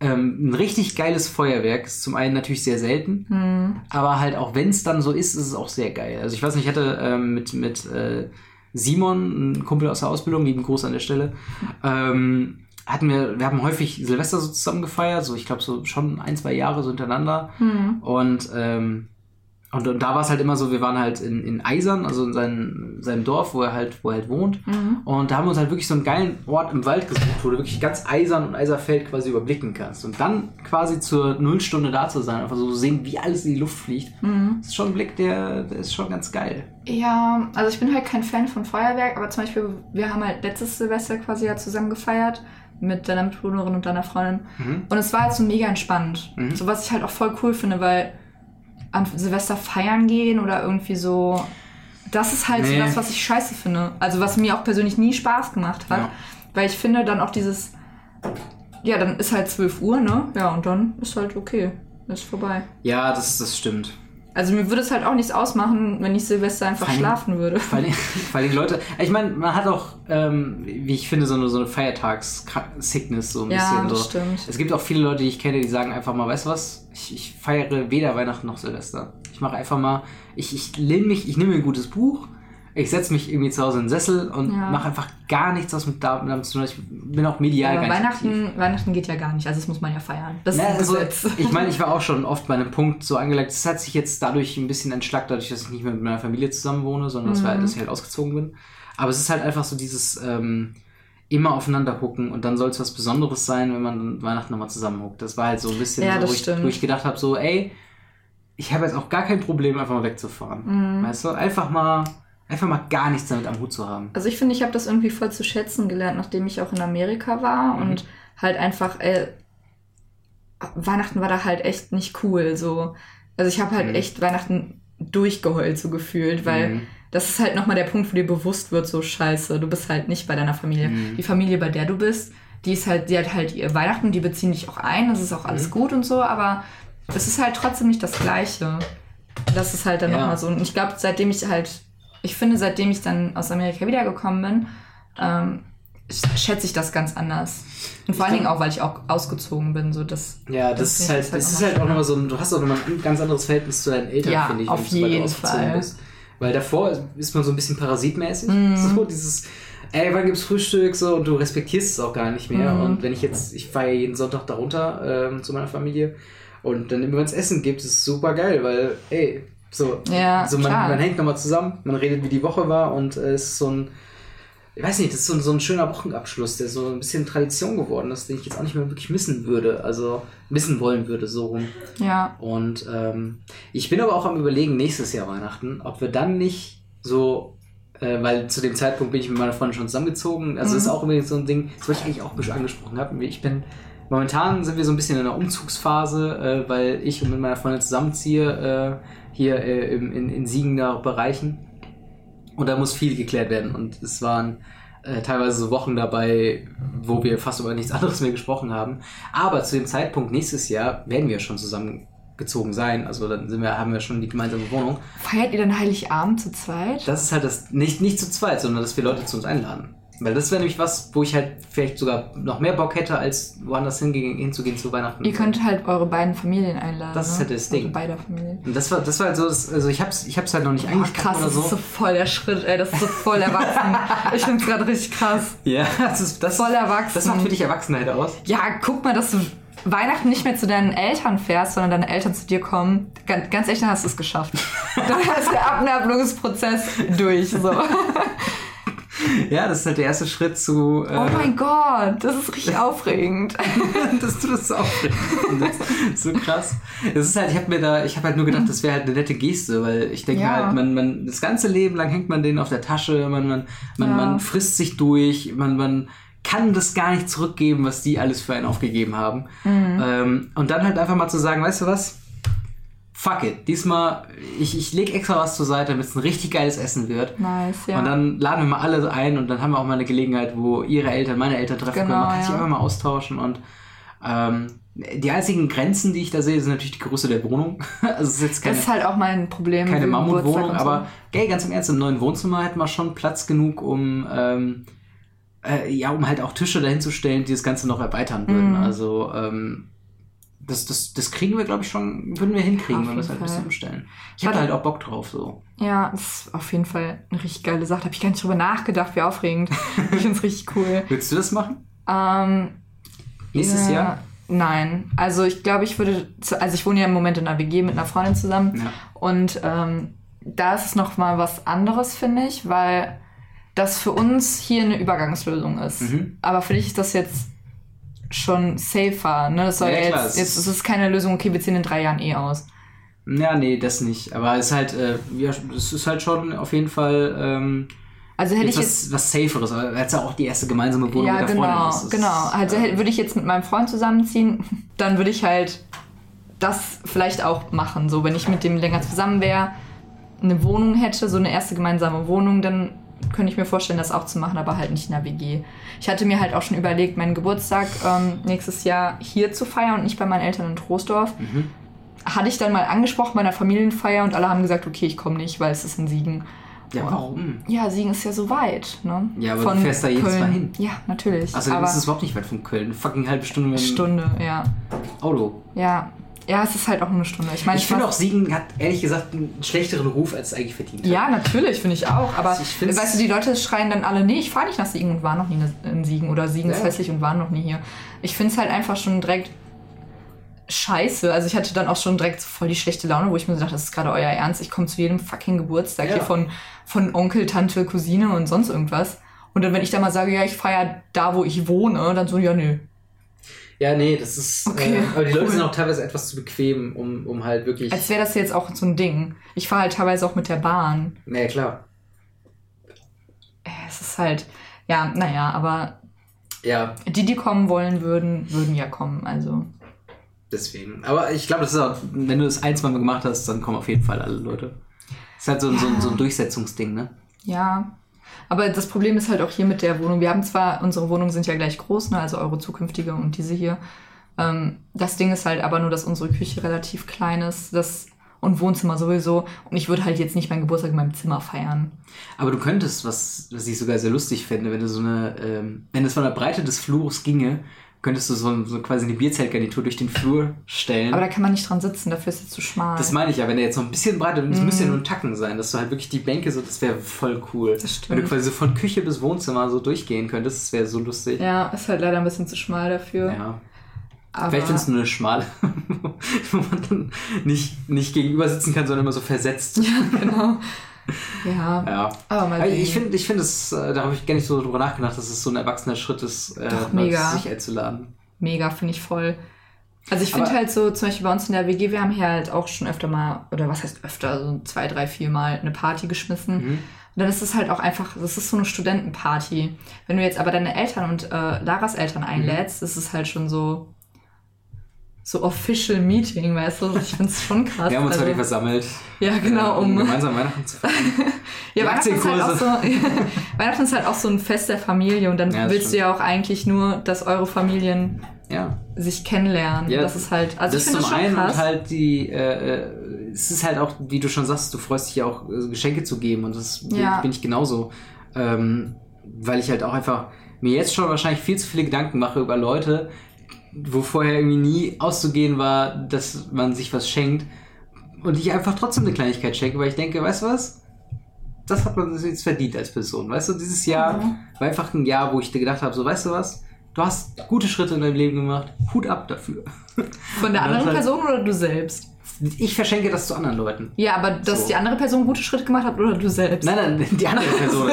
[SPEAKER 1] ähm, ein richtig geiles Feuerwerk ist zum einen natürlich sehr selten,
[SPEAKER 2] Hm.
[SPEAKER 1] aber halt auch wenn es dann so ist, ist es auch sehr geil. Also ich weiß nicht, ich hatte ähm, mit, mit äh, Simon, ein Kumpel aus der Ausbildung, lieben Gruß an der Stelle, ähm, hatten wir, wir haben häufig Silvester so zusammen gefeiert, so ich glaube so schon ein, zwei Jahre so hintereinander.
[SPEAKER 2] Hm.
[SPEAKER 1] Und, ähm, und, und da war es halt immer so, wir waren halt in, in Eisern, also in seinem, seinem Dorf, wo er halt, wo er halt wohnt.
[SPEAKER 2] Mhm.
[SPEAKER 1] Und da haben wir uns halt wirklich so einen geilen Ort im Wald gesucht, wo du wirklich ganz Eisern und Eiserfeld quasi überblicken kannst. Und dann quasi zur Nullstunde da zu sein, einfach so sehen, wie alles in die Luft fliegt.
[SPEAKER 2] Mhm.
[SPEAKER 1] Ist schon ein Blick, der, der ist schon ganz geil.
[SPEAKER 2] Ja, also ich bin halt kein Fan von Feuerwerk, aber zum Beispiel, wir haben halt letztes Silvester quasi ja zusammen gefeiert mit deiner Mitbewohnerin und deiner Freundin.
[SPEAKER 1] Mhm.
[SPEAKER 2] Und es war halt so mega entspannt.
[SPEAKER 1] Mhm.
[SPEAKER 2] So was ich halt auch voll cool finde, weil an Silvester feiern gehen oder irgendwie so. Das ist halt
[SPEAKER 1] Nee.
[SPEAKER 2] so das, was ich scheiße finde. Also was mir auch persönlich nie Spaß gemacht hat.
[SPEAKER 1] Ja.
[SPEAKER 2] Weil ich finde dann auch dieses. Ja, dann ist halt 12 Uhr, ne? Ja, und dann ist halt okay. Ist vorbei.
[SPEAKER 1] Ja, das, das stimmt.
[SPEAKER 2] Also mir würde es halt auch nichts ausmachen, wenn ich Silvester einfach
[SPEAKER 1] Vor allem-
[SPEAKER 2] schlafen würde.
[SPEAKER 1] Vor allem, vor allem Leute, ich meine, man hat auch, ähm, wie ich finde, so eine, so eine Feiertags-Sickness so ein
[SPEAKER 2] Ja,
[SPEAKER 1] bisschen.
[SPEAKER 2] das
[SPEAKER 1] so.
[SPEAKER 2] stimmt.
[SPEAKER 1] Es gibt auch viele Leute, die ich kenne, die sagen einfach mal, weißt du was, ich, ich feiere weder Weihnachten noch Silvester. Ich mache einfach mal, ich, ich lehne mich, ich nehme mir ein gutes Buch, ich setze mich irgendwie zu Hause in den Sessel und
[SPEAKER 2] Ja.
[SPEAKER 1] mache einfach gar nichts, was mit da- damit zu tun hat. Ich bin auch medial
[SPEAKER 2] Aber
[SPEAKER 1] gar nicht aktiv.
[SPEAKER 2] Weihnachten, Weihnachten geht ja gar nicht, also das muss man ja feiern. Das ist
[SPEAKER 1] Ja,
[SPEAKER 2] ein
[SPEAKER 1] also,
[SPEAKER 2] Gesetz.
[SPEAKER 1] ich meine, ich war auch schon oft bei einem Punkt so angelegt, es hat sich jetzt dadurch ein bisschen entschlackt, dadurch, dass ich nicht mehr mit meiner Familie zusammen wohne, sondern dass, wir halt, dass ich halt ausgezogen bin. Aber es ist halt einfach so dieses ähm, immer aufeinander gucken und dann soll es was Besonderes sein, wenn man dann Weihnachten nochmal zusammen huckt. Das war halt so ein bisschen
[SPEAKER 2] Ja,
[SPEAKER 1] so,
[SPEAKER 2] das
[SPEAKER 1] wo ich, wo ich gedacht habe, so, ey, ich habe jetzt auch gar kein Problem, einfach mal wegzufahren.
[SPEAKER 2] Mhm.
[SPEAKER 1] Weißt du, einfach mal Einfach mal gar nichts damit am Hut zu haben.
[SPEAKER 2] Also ich finde, ich habe das irgendwie voll zu schätzen gelernt, nachdem ich auch in Amerika war
[SPEAKER 1] Mhm.
[SPEAKER 2] und halt einfach, äh, Weihnachten war da halt echt nicht cool. So. Also ich habe halt
[SPEAKER 1] Mhm.
[SPEAKER 2] echt Weihnachten durchgeheult so gefühlt, weil
[SPEAKER 1] Mhm.
[SPEAKER 2] das ist halt nochmal der Punkt, wo dir bewusst wird, so scheiße, du bist halt nicht bei deiner Familie.
[SPEAKER 1] Mhm.
[SPEAKER 2] Die Familie, bei der du bist, die ist halt, die hat halt ihr Weihnachten, die beziehen dich auch ein, das ist auch alles
[SPEAKER 1] Mhm.
[SPEAKER 2] gut und so, aber es ist halt trotzdem nicht das Gleiche. Das ist halt dann
[SPEAKER 1] Ja.
[SPEAKER 2] nochmal so. Und ich glaube, seitdem ich halt, ich finde, seitdem ich dann aus Amerika wiedergekommen bin, ähm, sch- schätze ich das ganz anders. Und vor allen Dingen auch, weil ich auch ausgezogen bin. So das,
[SPEAKER 1] Ja, das,
[SPEAKER 2] Das
[SPEAKER 1] ist halt,
[SPEAKER 2] ich
[SPEAKER 1] das
[SPEAKER 2] halt
[SPEAKER 1] ist halt auch
[SPEAKER 2] mal
[SPEAKER 1] nochmal so ein, du hast auch nochmal ein ganz anderes Verhältnis zu deinen Eltern,
[SPEAKER 2] Ja,
[SPEAKER 1] finde ich,
[SPEAKER 2] auf jeden
[SPEAKER 1] ausgezogen
[SPEAKER 2] Fall.
[SPEAKER 1] bist. Weil davor ist man so ein bisschen parasitmäßig.
[SPEAKER 2] Mhm.
[SPEAKER 1] So dieses, ey, wann gibt's Frühstück? So, und du respektierst es auch gar nicht mehr.
[SPEAKER 2] Mhm.
[SPEAKER 1] Und wenn ich jetzt, ich fahre jeden Sonntag darunter ähm, zu meiner Familie und dann immer wenn es Essen gibt, ist es super geil, weil, ey, so,
[SPEAKER 2] Ja,
[SPEAKER 1] so man, man hängt nochmal zusammen, man redet, wie die Woche war und äh, es ist so ein, ich weiß nicht, das ist so ein, so ein schöner Wochenabschluss, der so ein bisschen Tradition geworden ist, den ich jetzt auch nicht mehr wirklich missen würde, also missen wollen würde, so rum.
[SPEAKER 2] ja,
[SPEAKER 1] Und ähm, ich bin aber auch am überlegen, nächstes Jahr Weihnachten, ob wir dann nicht so, äh, weil zu dem Zeitpunkt bin ich mit meiner Freundin schon zusammengezogen, also das ist
[SPEAKER 2] Mhm.
[SPEAKER 1] auch übrigens so ein Ding, das wollte ich eigentlich auch angesprochen haben. Ich bin, momentan sind wir so ein bisschen in einer Umzugsphase, äh, weil ich mit meiner Freundin zusammenziehe, äh, hier äh, im, in, in Siegener Bereichen. Und da muss viel geklärt werden. Und es waren äh, teilweise so Wochen dabei, wo wir fast über nichts anderes mehr gesprochen haben. Aber zu dem Zeitpunkt nächstes Jahr werden wir schon zusammengezogen sein. Also dann sind wir, haben wir schon die gemeinsame Wohnung.
[SPEAKER 2] feiert ihr dann Heiligabend zu zweit?
[SPEAKER 1] Das ist halt das, nicht, nicht zu zweit, sondern dass wir Leute zu uns einladen. Weil das wäre nämlich was, wo ich halt vielleicht sogar noch mehr Bock hätte, als woanders hingehen, hinzugehen zu Weihnachten.
[SPEAKER 2] Ihr könnt halt eure beiden Familien einladen.
[SPEAKER 1] Das ist
[SPEAKER 2] ne?
[SPEAKER 1] halt das Ding.
[SPEAKER 2] Eure beide Familien.
[SPEAKER 1] Und das war, das war halt so, das, also ich hab's, ich hab's halt noch nicht
[SPEAKER 2] Boah,
[SPEAKER 1] angesprochen
[SPEAKER 2] krass,
[SPEAKER 1] oder
[SPEAKER 2] das
[SPEAKER 1] so.
[SPEAKER 2] ist so voll der Schritt, ey. Das ist so voll erwachsen. ich find's gerade richtig krass.
[SPEAKER 1] ja, das ist, das,
[SPEAKER 2] Voll erwachsen.
[SPEAKER 1] das macht für dich Erwachsenheit aus.
[SPEAKER 2] Ja, guck mal, dass du Weihnachten nicht mehr zu deinen Eltern fährst, sondern deine Eltern zu dir kommen. Ganz, ganz echt, dann hast du es geschafft. dann ist der Abnabelungsprozess durch. So.
[SPEAKER 1] Ja, das ist halt der erste Schritt zu. Äh,
[SPEAKER 2] Oh mein Gott, das ist richtig aufregend.
[SPEAKER 1] dass du das so aufregend findest. So krass. Das ist halt, ich habe mir da, ich habe halt nur gedacht, das wäre halt eine nette Geste, weil ich denke
[SPEAKER 2] Ja.
[SPEAKER 1] halt, man, man, das ganze Leben lang hängt man den auf der Tasche, man, man, man,
[SPEAKER 2] Ja.
[SPEAKER 1] man frisst sich durch, man, man kann das gar nicht zurückgeben, was die alles für einen aufgegeben haben.
[SPEAKER 2] Mhm.
[SPEAKER 1] Ähm, und dann halt einfach mal zu sagen, weißt du was? Fuck it. Diesmal, ich, ich lege extra was zur Seite, damit es ein richtig geiles Essen wird.
[SPEAKER 2] Nice, ja.
[SPEAKER 1] Und dann laden wir mal alle ein und dann haben wir auch mal eine Gelegenheit, wo ihre Eltern meine Eltern treffen können.
[SPEAKER 2] Genau,
[SPEAKER 1] Man kann sich
[SPEAKER 2] ja.
[SPEAKER 1] einfach mal austauschen und ähm, die einzigen Grenzen, die ich da sehe, sind natürlich die Größe der Wohnung. also es ist jetzt keine,
[SPEAKER 2] das ist halt auch mein Problem.
[SPEAKER 1] keine Mammutwohnung,
[SPEAKER 2] so.
[SPEAKER 1] aber gell, ganz im Ernst, im neuen Wohnzimmer hätten wir schon Platz genug, um ähm, äh, ja, um halt auch Tische dahin zu stellen, die das Ganze noch erweitern würden.
[SPEAKER 2] Mhm.
[SPEAKER 1] Also ähm, das, das, das kriegen wir, glaube ich, schon, würden wir hinkriegen, wenn wir es halt ein bisschen umstellen. Ich hatte halt auch Bock drauf, so.
[SPEAKER 2] Ja, das ist auf jeden Fall eine richtig geile Sache. Da habe ich gar nicht drüber nachgedacht, wie aufregend. ich finde es richtig cool.
[SPEAKER 1] Willst du das machen?
[SPEAKER 2] Ähm,
[SPEAKER 1] Nächstes
[SPEAKER 2] ja,
[SPEAKER 1] Jahr?
[SPEAKER 2] Nein. Also ich glaube, ich würde. Also ich wohne ja im Moment in einer WG mit einer Freundin zusammen.
[SPEAKER 1] Ja.
[SPEAKER 2] Und ähm, da ist es noch mal was anderes, finde ich, weil das für uns hier eine Übergangslösung ist.
[SPEAKER 1] Mhm.
[SPEAKER 2] Aber für dich ist das jetzt schon safer. Ne? Das soll
[SPEAKER 1] Ja,
[SPEAKER 2] ja,
[SPEAKER 1] klar,
[SPEAKER 2] jetzt, jetzt
[SPEAKER 1] ist-
[SPEAKER 2] es ist keine Lösung, okay, wir ziehen in drei Jahren eh aus.
[SPEAKER 1] Ja, nee, das nicht. Aber es ist halt, äh, ja, es ist halt schon auf jeden Fall ähm,
[SPEAKER 2] Also hätte ich jetzt.
[SPEAKER 1] etwas was Saferes, weil es ja auch die erste gemeinsame Wohnung
[SPEAKER 2] Ja,
[SPEAKER 1] mit der Freundin
[SPEAKER 2] genau,
[SPEAKER 1] ist. Das
[SPEAKER 2] genau.
[SPEAKER 1] ist,
[SPEAKER 2] Also
[SPEAKER 1] äh,
[SPEAKER 2] hätte- würde ich jetzt mit meinem Freund zusammenziehen, dann würde ich halt das vielleicht auch machen. So, wenn ich mit dem länger zusammen wäre, eine Wohnung hätte, so eine erste gemeinsame Wohnung, dann könnte ich mir vorstellen, das auch zu machen, aber halt nicht in der WG. Ich hatte mir halt auch schon überlegt, meinen Geburtstag ähm, nächstes Jahr hier zu feiern und nicht bei meinen Eltern in Troisdorf.
[SPEAKER 1] Mhm.
[SPEAKER 2] Hatte ich dann mal angesprochen bei einer Familienfeier und alle haben gesagt, okay, ich komme nicht, weil es ist in Siegen.
[SPEAKER 1] Ja, warum?
[SPEAKER 2] Ja, Siegen ist ja so weit, ne?
[SPEAKER 1] Ja, aber du fährst da jedes Mal hin.
[SPEAKER 2] Ja, natürlich.
[SPEAKER 1] Also
[SPEAKER 2] aber
[SPEAKER 1] ist es überhaupt nicht weit von Köln. Eine fucking halbe Stunde
[SPEAKER 2] Stunde, ja.
[SPEAKER 1] Auto.
[SPEAKER 2] Ja. Ja, es ist halt auch nur eine Stunde. Ich meine,
[SPEAKER 1] Ich finde
[SPEAKER 2] mach-
[SPEAKER 1] auch, Siegen hat ehrlich gesagt einen schlechteren Ruf, als es eigentlich verdient hat.
[SPEAKER 2] Ja, natürlich, finde ich auch. Aber
[SPEAKER 1] Also ich
[SPEAKER 2] weißt du, die Leute schreien dann alle, nee, ich fahre nicht nach Siegen und war noch nie in Siegen. Oder Siegen ist
[SPEAKER 1] Ja.
[SPEAKER 2] hässlich und war noch nie hier. Ich finde es halt einfach schon direkt scheiße. Also ich hatte dann auch schon direkt voll die schlechte Laune, wo ich mir so dachte, das ist gerade euer Ernst. Ich komme zu jedem fucking Geburtstag
[SPEAKER 1] Ja.
[SPEAKER 2] hier von, von Onkel, Tante, Cousine und sonst irgendwas. Und dann, wenn ich da mal sage, ja, ich feiere da, wo ich wohne, dann so, ja, nö.
[SPEAKER 1] Ja, nee, das ist.
[SPEAKER 2] Okay,
[SPEAKER 1] äh, aber die Leute
[SPEAKER 2] cool.
[SPEAKER 1] sind auch teilweise etwas zu bequem, um, um halt wirklich.
[SPEAKER 2] Als wäre das jetzt auch so ein Ding. Ich fahre halt teilweise auch mit der Bahn.
[SPEAKER 1] naja, klar.
[SPEAKER 2] äh, es ist halt, ja, naja, aber
[SPEAKER 1] Ja,
[SPEAKER 2] die, die kommen wollen würden, würden ja kommen. Also,
[SPEAKER 1] deswegen. Aber ich glaube, das ist auch, wenn du das ein, zwei Mal gemacht hast, dann kommen auf jeden Fall alle Leute. Das ist halt so, ein so, so ein Durchsetzungsding, ne?
[SPEAKER 2] ja. Aber das Problem ist halt auch hier mit der Wohnung. Wir haben zwar, unsere Wohnungen sind ja gleich groß, ne, also eure zukünftige und diese hier. Ähm, das Ding ist halt aber nur, dass unsere Küche relativ klein ist das, und Wohnzimmer sowieso. Und ich würde halt jetzt nicht meinen Geburtstag in meinem Zimmer feiern.
[SPEAKER 1] Aber du könntest, was, was ich sogar sehr lustig fände, wenn du so eine, ähm, wenn es von der Breite des Flurs ginge, könntest du so, so quasi eine Bierzeltgarnitur durch den Flur stellen.
[SPEAKER 2] Aber da kann man nicht dran sitzen, dafür ist es zu schmal.
[SPEAKER 1] das meine ich ja, wenn der jetzt noch ein bisschen breiter, und es müsste ja nur ein Tacken sein, dass du halt wirklich die Bänke so, das wäre voll cool.
[SPEAKER 2] Das stimmt.
[SPEAKER 1] Wenn du quasi so von Küche bis Wohnzimmer so durchgehen könntest, das wäre so lustig.
[SPEAKER 2] ja, ist halt leider ein bisschen zu schmal dafür.
[SPEAKER 1] Ja.
[SPEAKER 2] Aber
[SPEAKER 1] Vielleicht findest du eine schmale, wo man dann nicht, nicht gegenüber sitzen kann, sondern immer so versetzt.
[SPEAKER 2] genau. Ja.
[SPEAKER 1] Ja.
[SPEAKER 2] Aber mal sehen.
[SPEAKER 1] ich finde, ich finde es, äh, da habe ich gar nicht so drüber nachgedacht, dass es so ein erwachsener Schritt ist, äh,
[SPEAKER 2] Doch, mega.
[SPEAKER 1] zu sich einzuladen.
[SPEAKER 2] Mega, finde ich voll. Also ich finde halt so, zum Beispiel bei uns in der WG, wir haben hier halt auch schon öfter mal, oder was heißt öfter, so zwei, drei, vier Mal eine Party geschmissen.
[SPEAKER 1] Mhm.
[SPEAKER 2] Und dann ist es halt auch einfach, das ist so eine Studentenparty. Wenn du jetzt aber deine Eltern und äh, Laras Eltern einlädst, ist es halt schon so, so official Meeting, weißt du? Ich finde es schon krass.
[SPEAKER 1] Wir haben uns
[SPEAKER 2] also,
[SPEAKER 1] heute versammelt,
[SPEAKER 2] Ja, genau,
[SPEAKER 1] äh, um
[SPEAKER 2] um.
[SPEAKER 1] gemeinsam Weihnachten zu feiern.
[SPEAKER 2] Ja, Weihnachten ist, halt auch so. Weihnachten ist halt auch so ein Fest der Familie und dann
[SPEAKER 1] Ja,
[SPEAKER 2] willst du
[SPEAKER 1] stimmt.
[SPEAKER 2] ja auch eigentlich nur, dass eure Familien
[SPEAKER 1] Ja.
[SPEAKER 2] sich kennenlernen.
[SPEAKER 1] Ja,
[SPEAKER 2] das ist halt, also
[SPEAKER 1] das
[SPEAKER 2] ich finde
[SPEAKER 1] zum
[SPEAKER 2] das schon
[SPEAKER 1] einen
[SPEAKER 2] krass.
[SPEAKER 1] und halt die, äh, äh, es ist halt auch, wie du schon sagst, du freust dich ja auch, äh, Geschenke zu geben und das
[SPEAKER 2] Ja.
[SPEAKER 1] bin ich genauso. Ähm, weil ich halt auch einfach mir jetzt schon wahrscheinlich viel zu viele Gedanken mache über Leute, wo vorher irgendwie nie auszugehen war, dass man sich was schenkt und ich einfach trotzdem eine Kleinigkeit schenke, weil ich denke, weißt du was? Das hat man jetzt verdient als Person. Weißt du, dieses Jahr
[SPEAKER 2] Mhm.
[SPEAKER 1] war einfach ein Jahr, wo ich dir gedacht habe, so, weißt du was? Du hast gute Schritte in deinem Leben gemacht. Hut ab dafür.
[SPEAKER 2] Von der anderen
[SPEAKER 1] halt-
[SPEAKER 2] Person oder du selbst?
[SPEAKER 1] Ich verschenke das zu anderen Leuten.
[SPEAKER 2] Ja, aber dass
[SPEAKER 1] So.
[SPEAKER 2] die andere Person gute Schritte gemacht hat oder du selbst?
[SPEAKER 1] Nein, nein, die andere Person.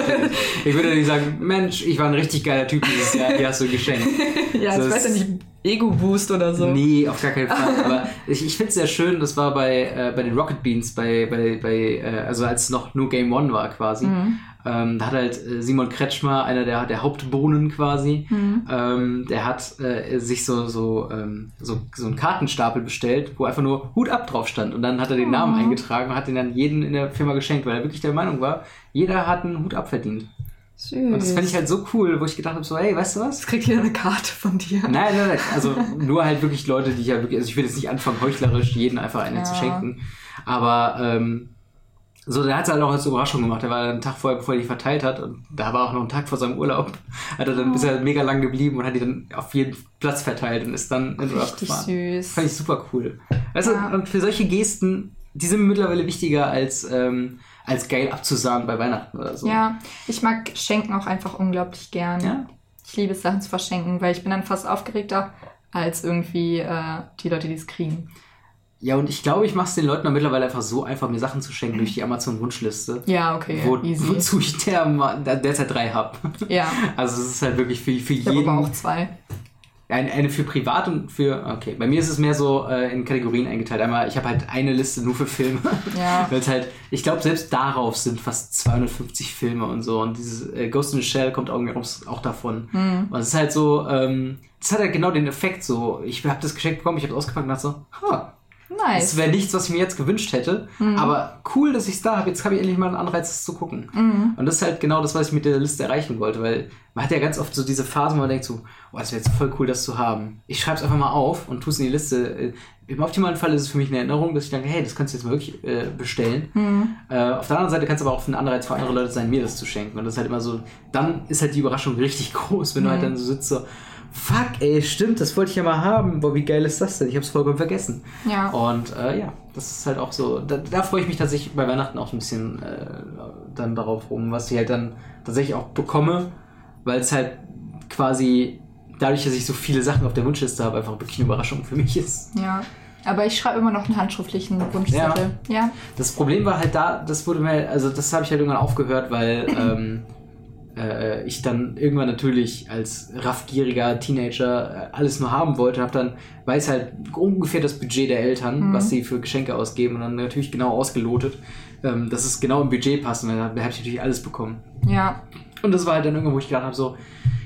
[SPEAKER 1] ich würde nicht sagen, Mensch, ich war ein richtig geiler Typ dieses Jahr, hier hast du geschenkt.
[SPEAKER 2] ja,
[SPEAKER 1] das
[SPEAKER 2] ich weiß ja nicht, Ego-Boost oder so.
[SPEAKER 1] Nee, auf gar keinen Fall. Aber ich, ich finde es sehr schön, das war bei, äh, bei den Rocket Beans, bei, bei, bei äh, also als es noch nur Game One war quasi.
[SPEAKER 2] Mhm.
[SPEAKER 1] Ähm, da hat halt äh, Simon Kretschmer, einer der, der Hauptbohnen quasi,
[SPEAKER 2] Mhm.
[SPEAKER 1] ähm, der hat äh, sich so, so, ähm, so, so einen Kartenstapel bestellt, wo einfach nur Hut ab drauf stand. Und dann hat er den Namen
[SPEAKER 2] Oh.
[SPEAKER 1] eingetragen und hat den dann jeden in der Firma geschenkt, weil er wirklich der Meinung war, jeder hat einen Hut ab verdient.
[SPEAKER 2] Süß.
[SPEAKER 1] Und das fand ich halt so cool, wo ich gedacht habe, so, hey, weißt du was?
[SPEAKER 2] Jetzt kriegt jeder eine Karte von dir.
[SPEAKER 1] Nein, nein, nein. Also nur halt wirklich Leute, die ich ja wirklich, also ich will jetzt nicht anfangen, heuchlerisch jeden einfach eine
[SPEAKER 2] Ja.
[SPEAKER 1] zu schenken. Aber ähm, so, der hat es halt auch als Überraschung gemacht. Der war einen Tag vorher, bevor er die verteilt hat, und da war auch noch ein Tag vor seinem Urlaub, hat er dann, ist er mega lang geblieben und hat die dann auf jeden Platz verteilt und ist dann in Urlaub
[SPEAKER 2] Richtig
[SPEAKER 1] gefahren.
[SPEAKER 2] süß.
[SPEAKER 1] Fand ich super cool. Weißt
[SPEAKER 2] Ja.
[SPEAKER 1] du, und für solche Gesten, die sind mittlerweile wichtiger als, ähm, als geil abzusahnen bei Weihnachten oder so.
[SPEAKER 2] Ja, ich mag Schenken auch einfach unglaublich gern.
[SPEAKER 1] Ja?
[SPEAKER 2] Ich liebe es, Sachen zu verschenken, weil ich bin dann fast aufgeregter als irgendwie äh, die Leute, die es kriegen.
[SPEAKER 1] Ja, und ich glaube, ich mache es den Leuten mittlerweile einfach so einfach, mir Sachen zu schenken durch die Amazon-Wunschliste.
[SPEAKER 2] Ja, okay,
[SPEAKER 1] Wo,
[SPEAKER 2] easy.
[SPEAKER 1] wozu ich der, der derzeit drei habe.
[SPEAKER 2] Ja,
[SPEAKER 1] Also es ist halt wirklich für, für
[SPEAKER 2] ich habe
[SPEAKER 1] jeden.
[SPEAKER 2] aber auch zwei.
[SPEAKER 1] Eine, eine für privat und für. Okay, bei mir ist es mehr so äh, in Kategorien eingeteilt. Einmal, ich habe halt eine Liste nur für Filme.
[SPEAKER 2] Ja.
[SPEAKER 1] Weil es halt, ich glaube, selbst darauf sind fast 250 Filme und so. Und dieses äh, Ghost in the Shell kommt auch, auch davon.
[SPEAKER 2] Hm.
[SPEAKER 1] Und es ist halt so, ähm, das hat halt genau den Effekt so. Ich habe das geschenkt bekommen, ich habe es ausgepackt und dachte so, ha,
[SPEAKER 2] Nice.
[SPEAKER 1] das wäre nichts, was ich mir jetzt gewünscht hätte.
[SPEAKER 2] Mhm.
[SPEAKER 1] Aber cool, dass ich es da habe. Jetzt habe ich endlich mal einen Anreiz, das zu gucken.
[SPEAKER 2] Mhm.
[SPEAKER 1] Und das ist halt genau das, was ich mit der Liste erreichen wollte, weil man hat ja ganz oft so diese Phase, wo man denkt so, oh, das wäre jetzt voll cool, das zu haben. Ich schreibe es einfach mal auf und tue es in die Liste. Äh, Im optimalen Fall ist es für mich eine Erinnerung, dass ich denke, hey, das kannst du jetzt mal wirklich äh, bestellen.
[SPEAKER 2] Mhm.
[SPEAKER 1] Äh, auf der anderen Seite kann es aber auch ein Anreiz für andere Leute sein, mir das zu schenken. Und das ist halt immer so, dann ist halt die Überraschung richtig groß, wenn du halt dann so sitzt so, fuck, ey, stimmt, das wollte ich ja mal haben. Boah, wie geil ist das denn? Ich habe es vollkommen vergessen.
[SPEAKER 2] Ja.
[SPEAKER 1] Und äh, ja, das ist halt auch so, da, da freue ich mich tatsächlich bei Weihnachten auch ein bisschen äh, dann darauf rum, was ich halt dann tatsächlich auch bekomme, weil es halt quasi dadurch, dass ich so viele Sachen auf der Wunschliste habe, einfach wirklich eine Überraschung für mich ist.
[SPEAKER 2] Ja. Aber ich schreibe immer noch einen handschriftlichen Wunschzettel. Ja.
[SPEAKER 1] Das Problem war halt da, das wurde mir, also das habe ich halt irgendwann aufgehört, weil ähm, äh, ich dann irgendwann natürlich als raffgieriger Teenager äh, alles nur haben wollte, habe dann, weiß halt ungefähr das Budget der Eltern, was sie für Geschenke ausgeben und dann natürlich genau ausgelotet, ähm, dass es genau im Budget passt und dann habe ich natürlich alles bekommen.
[SPEAKER 2] Ja.
[SPEAKER 1] Und das war halt dann irgendwo, wo ich gedacht habe, so,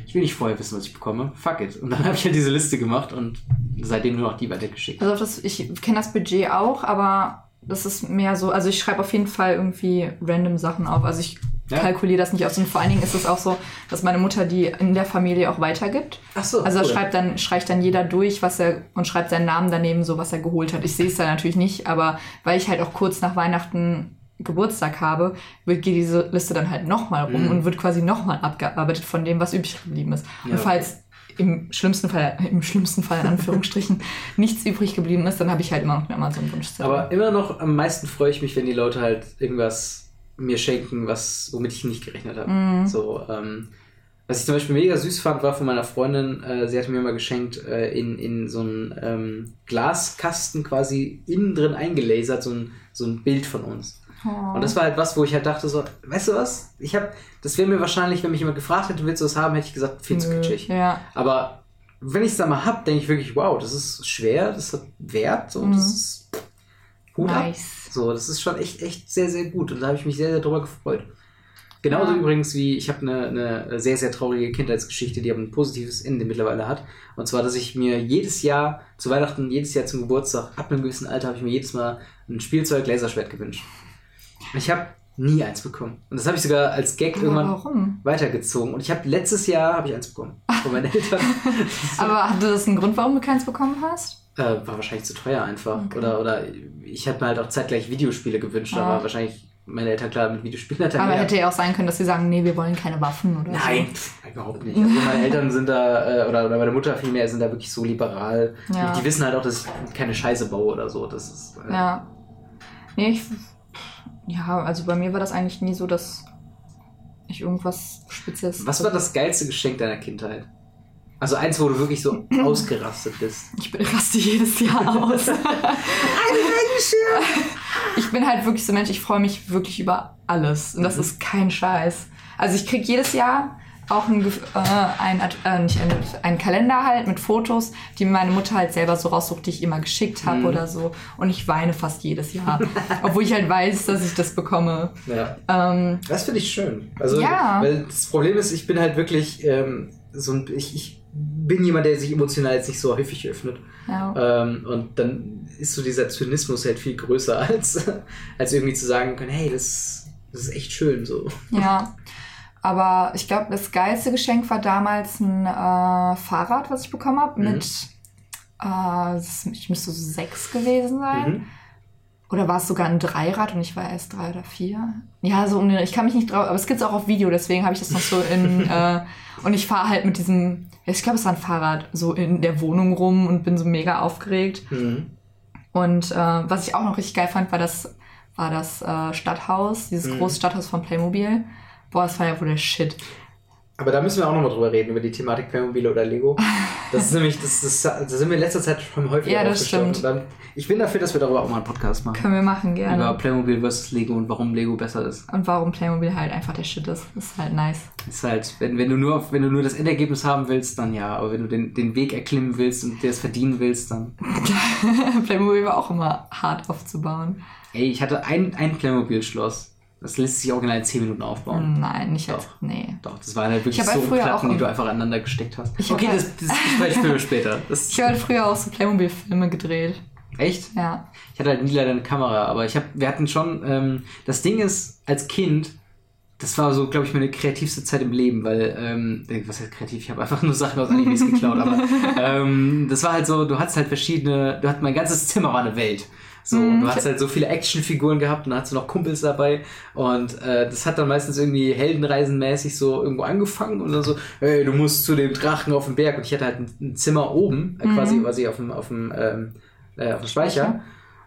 [SPEAKER 1] ich will nicht vorher wissen, was ich bekomme. Fuck it. Und dann habe ich halt diese Liste gemacht und seitdem nur noch die weitergeschickt.
[SPEAKER 2] Also das, ich kenne das Budget auch, aber das ist mehr so, also ich schreibe auf jeden Fall irgendwie random Sachen auf. Also ich
[SPEAKER 1] Ja.
[SPEAKER 2] kalkuliere das nicht aus. Und vor allen Dingen ist es auch so, dass meine Mutter die in der Familie auch weitergibt.
[SPEAKER 1] Ach so,
[SPEAKER 2] Also da
[SPEAKER 1] cool.
[SPEAKER 2] schreibt dann, streicht dann jeder durch, was er und schreibt seinen Namen daneben, so was er geholt hat. Ich sehe es da natürlich nicht, aber weil ich halt auch kurz nach Weihnachten Geburtstag habe, wird geht diese Liste dann halt nochmal rum
[SPEAKER 1] Mhm.
[SPEAKER 2] und wird quasi nochmal abgearbeitet von dem, was übrig geblieben ist.
[SPEAKER 1] Ja,
[SPEAKER 2] und falls im schlimmsten Fall, im schlimmsten Fall in Anführungsstrichen, nichts übrig geblieben ist, dann habe ich halt immer noch einen Amazon-Wunschzettel.
[SPEAKER 1] Aber immer noch am meisten freue ich mich, wenn die Leute halt irgendwas mir schenken, was, womit ich nicht gerechnet habe.
[SPEAKER 2] Mhm.
[SPEAKER 1] So, ähm, was ich zum Beispiel mega süß fand, war von meiner Freundin, äh, sie hatte mir mal geschenkt, äh, in, in so einen ähm, Glaskasten quasi innen drin eingelasert, so ein, so ein Bild von uns.
[SPEAKER 2] Oh.
[SPEAKER 1] Und das war halt was, wo ich halt dachte so, weißt du was? Ich habe, das wäre mir wahrscheinlich, wenn mich jemand gefragt hätte, willst du das haben, hätte ich gesagt, viel zu kitschig.
[SPEAKER 2] Ja.
[SPEAKER 1] Aber wenn ich es da mal hab, denke ich wirklich, wow, das ist schwer, das hat Wert, so,
[SPEAKER 2] Mhm.
[SPEAKER 1] das ist Hut ab.
[SPEAKER 2] Nice.
[SPEAKER 1] So, das ist schon echt, echt sehr, sehr gut. Und da habe ich mich sehr, sehr drüber gefreut. Genauso
[SPEAKER 2] Ja.
[SPEAKER 1] übrigens wie ich habe eine, eine sehr, sehr traurige Kindheitsgeschichte, die aber ein positives Ende mittlerweile hat. Und zwar, dass ich mir jedes Jahr zu Weihnachten, jedes Jahr zum Geburtstag, ab einem gewissen Alter, habe ich mir jedes Mal ein Spielzeug Laserschwert gewünscht. Ich habe nie eins bekommen. Und das habe ich sogar als Gag
[SPEAKER 2] Aber
[SPEAKER 1] irgendwann
[SPEAKER 2] warum?
[SPEAKER 1] weitergezogen. Und ich habe letztes Jahr habe ich eins bekommen von meinen Eltern.
[SPEAKER 2] Aber hatte das einen Grund, warum du keins bekommen hast?
[SPEAKER 1] Äh, war wahrscheinlich zu teuer einfach.
[SPEAKER 2] Okay.
[SPEAKER 1] Oder, oder ich hätte mir halt auch zeitgleich Videospiele gewünscht,
[SPEAKER 2] Ah.
[SPEAKER 1] aber wahrscheinlich meine Eltern klar mit Videospielen hat er
[SPEAKER 2] Aber hätte ja auch sein können, dass sie sagen, nee, wir wollen keine Waffen oder
[SPEAKER 1] Nein, pff, überhaupt nicht. Also meine Eltern sind da, äh, oder, oder meine Mutter vielmehr, sind da wirklich so liberal.
[SPEAKER 2] Ja.
[SPEAKER 1] Die wissen halt auch, dass ich keine Scheiße baue oder so. Das ist,
[SPEAKER 2] so.
[SPEAKER 1] äh,
[SPEAKER 2] Ja. Nee, ich. Ja, also bei mir war das eigentlich nie so, dass ich irgendwas Spezielles.
[SPEAKER 1] Was war das geilste Geschenk deiner Kindheit? Also eins, wo du wirklich so ausgerastet bist.
[SPEAKER 2] Ich bin- raste jedes Jahr aus. ich bin halt wirklich so ein Mensch, ich freue mich wirklich über alles. Und das
[SPEAKER 1] Mhm.
[SPEAKER 2] ist kein Scheiß. Also ich kriege jedes Jahr auch ein, Gef- äh, ein, äh, nicht ein, ein Kalender halt mit Fotos, die meine Mutter halt selber so raussucht, die ich immer geschickt habe
[SPEAKER 1] Mhm.
[SPEAKER 2] oder so. Und ich weine fast jedes Jahr. obwohl ich halt weiß, dass ich das bekomme.
[SPEAKER 1] Ja.
[SPEAKER 2] Ähm,
[SPEAKER 1] Das finde ich schön. Also,
[SPEAKER 2] Ja.
[SPEAKER 1] weil das Problem ist, ich bin halt wirklich ähm, so ein, ich, ich bin jemand, der sich emotional jetzt nicht so häufig öffnet.
[SPEAKER 2] ja.
[SPEAKER 1] Ähm, und dann ist so dieser Zynismus halt viel größer, als, als irgendwie zu sagen können, hey, das, das ist echt schön so.
[SPEAKER 2] Ja, aber ich glaube, das geilste Geschenk war damals ein äh, Fahrrad, was ich bekommen habe,
[SPEAKER 1] Mhm.
[SPEAKER 2] mit, äh, ich müsste so sechs gewesen sein.
[SPEAKER 1] Mhm.
[SPEAKER 2] Oder war es sogar ein Dreirad und ich war erst drei oder vier? Ja, so um den- ich kann mich nicht drauf, aber es gibt es auch auf Video, deswegen habe ich das noch so in, äh, und ich fahre halt mit diesem, ich glaube, es war ein Fahrrad, so in der Wohnung rum und bin so mega aufgeregt.
[SPEAKER 1] Mhm.
[SPEAKER 2] Und äh, was ich auch noch richtig geil fand, war das, war das äh, Stadthaus, dieses
[SPEAKER 1] Mhm.
[SPEAKER 2] große Stadthaus von Playmobil. Boah, das war ja wohl der Shit.
[SPEAKER 1] Aber da müssen wir auch nochmal drüber reden, über die Thematik Playmobil oder Lego. Das ist nämlich, das, das, da sind wir in letzter Zeit schon häufiger
[SPEAKER 2] Ja, das stimmt.
[SPEAKER 1] Dann, ich bin dafür, dass wir darüber auch mal einen Podcast machen.
[SPEAKER 2] Können wir machen,
[SPEAKER 1] Über
[SPEAKER 2] gerne.
[SPEAKER 1] Playmobil versus Lego und warum Lego besser ist.
[SPEAKER 2] Und warum Playmobil halt einfach der Shit ist. Ist halt nice.
[SPEAKER 1] Ist halt, wenn, wenn du nur auf, wenn du nur das Endergebnis haben willst, dann ja. Aber wenn du den, den Weg erklimmen willst und dir es verdienen willst, dann.
[SPEAKER 2] Playmobil war auch immer hart aufzubauen.
[SPEAKER 1] Ey, ich hatte ein, ein Playmobil-Schloss. Das lässt sich original in 10 Minuten aufbauen.
[SPEAKER 2] Nein, nicht als.
[SPEAKER 1] Doch.
[SPEAKER 2] Nee.
[SPEAKER 1] Doch, das waren halt wirklich
[SPEAKER 2] halt
[SPEAKER 1] so
[SPEAKER 2] früher
[SPEAKER 1] Platten,
[SPEAKER 2] auch
[SPEAKER 1] die du einfach aneinander gesteckt hast.
[SPEAKER 2] Ich
[SPEAKER 1] okay,
[SPEAKER 2] halt-
[SPEAKER 1] das, das führen wir später. Das,
[SPEAKER 2] Ich habe halt früher auch so Playmobil-Filme gedreht.
[SPEAKER 1] echt?
[SPEAKER 2] Ja.
[SPEAKER 1] Ich hatte halt nie leider eine Kamera, aber ich hab, wir hatten schon, ähm, das Ding ist, als Kind, das war so, glaube ich, meine kreativste Zeit im Leben, weil, ähm, äh, was heißt kreativ? Ich habe einfach nur Sachen aus Animes geklaut, aber ähm, das war halt so, du hattest halt verschiedene, du hattest, mein ganzes Zimmer war eine Welt. So,
[SPEAKER 2] Mhm.
[SPEAKER 1] du hast halt so viele Actionfiguren gehabt und dann hast du noch Kumpels dabei und äh, das hat dann meistens irgendwie heldenreisenmäßig so irgendwo angefangen und dann so, hey, du musst zu dem Drachen auf dem Berg und ich hatte halt ein, ein Zimmer oben, äh, quasi,
[SPEAKER 2] Mhm.
[SPEAKER 1] quasi auf dem, auf dem, ähm, äh, auf dem Speicher.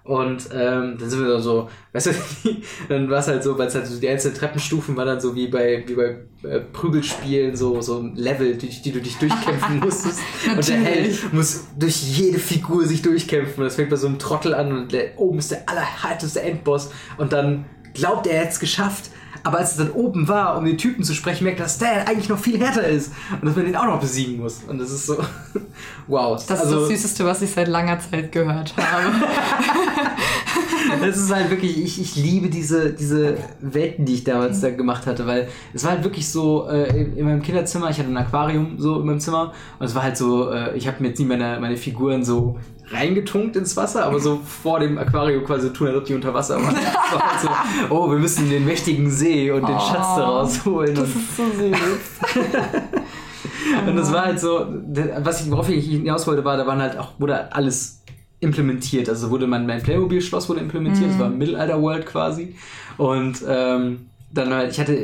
[SPEAKER 1] Und ähm, dann sind wir dann so, weißt du, dann war es halt so, weil es halt so die einzelnen Treppenstufen waren dann so wie bei, wie bei äh, Prügelspielen, so, so ein Level, durch die du dich durchkämpfen musstest. und der. Held muss durch jede Figur sich durchkämpfen. Und das fängt bei so einem Trottel an und der, oben ist der allerharteste Endboss. Und dann glaubt er, er hätte es geschafft. Aber als es dann oben war, um den Typen zu sprechen, merkt er, dass der eigentlich noch viel härter ist. Und dass man den auch noch besiegen muss. Und das ist so, wow.
[SPEAKER 2] Das ist das Süßeste, was ich seit langer Zeit gehört habe.
[SPEAKER 1] das ist halt wirklich, ich, ich liebe diese, diese Welten, die ich damals da gemacht hatte, weil es war halt wirklich so, äh, in, in meinem Kinderzimmer, ich hatte ein Aquarium so in meinem Zimmer und es war halt so, äh, ich habe mir jetzt nie meine, meine Figuren so reingetunkt ins Wasser, aber so vor dem Aquarium quasi tun, als ob die unter Wasser waren. War halt so, oh, wir müssen den mächtigen See und den Schatz da rausholen.
[SPEAKER 2] Das
[SPEAKER 1] und,
[SPEAKER 2] ist so süß.
[SPEAKER 1] und das war halt so, was ich, worauf ich hinaus wollte, war, da waren halt auch, wurde alles implementiert. Also wurde mein, mein Playmobil-Schloss wurde implementiert, das war Mittelalter-World quasi. Und ähm, dann halt, ich hatte,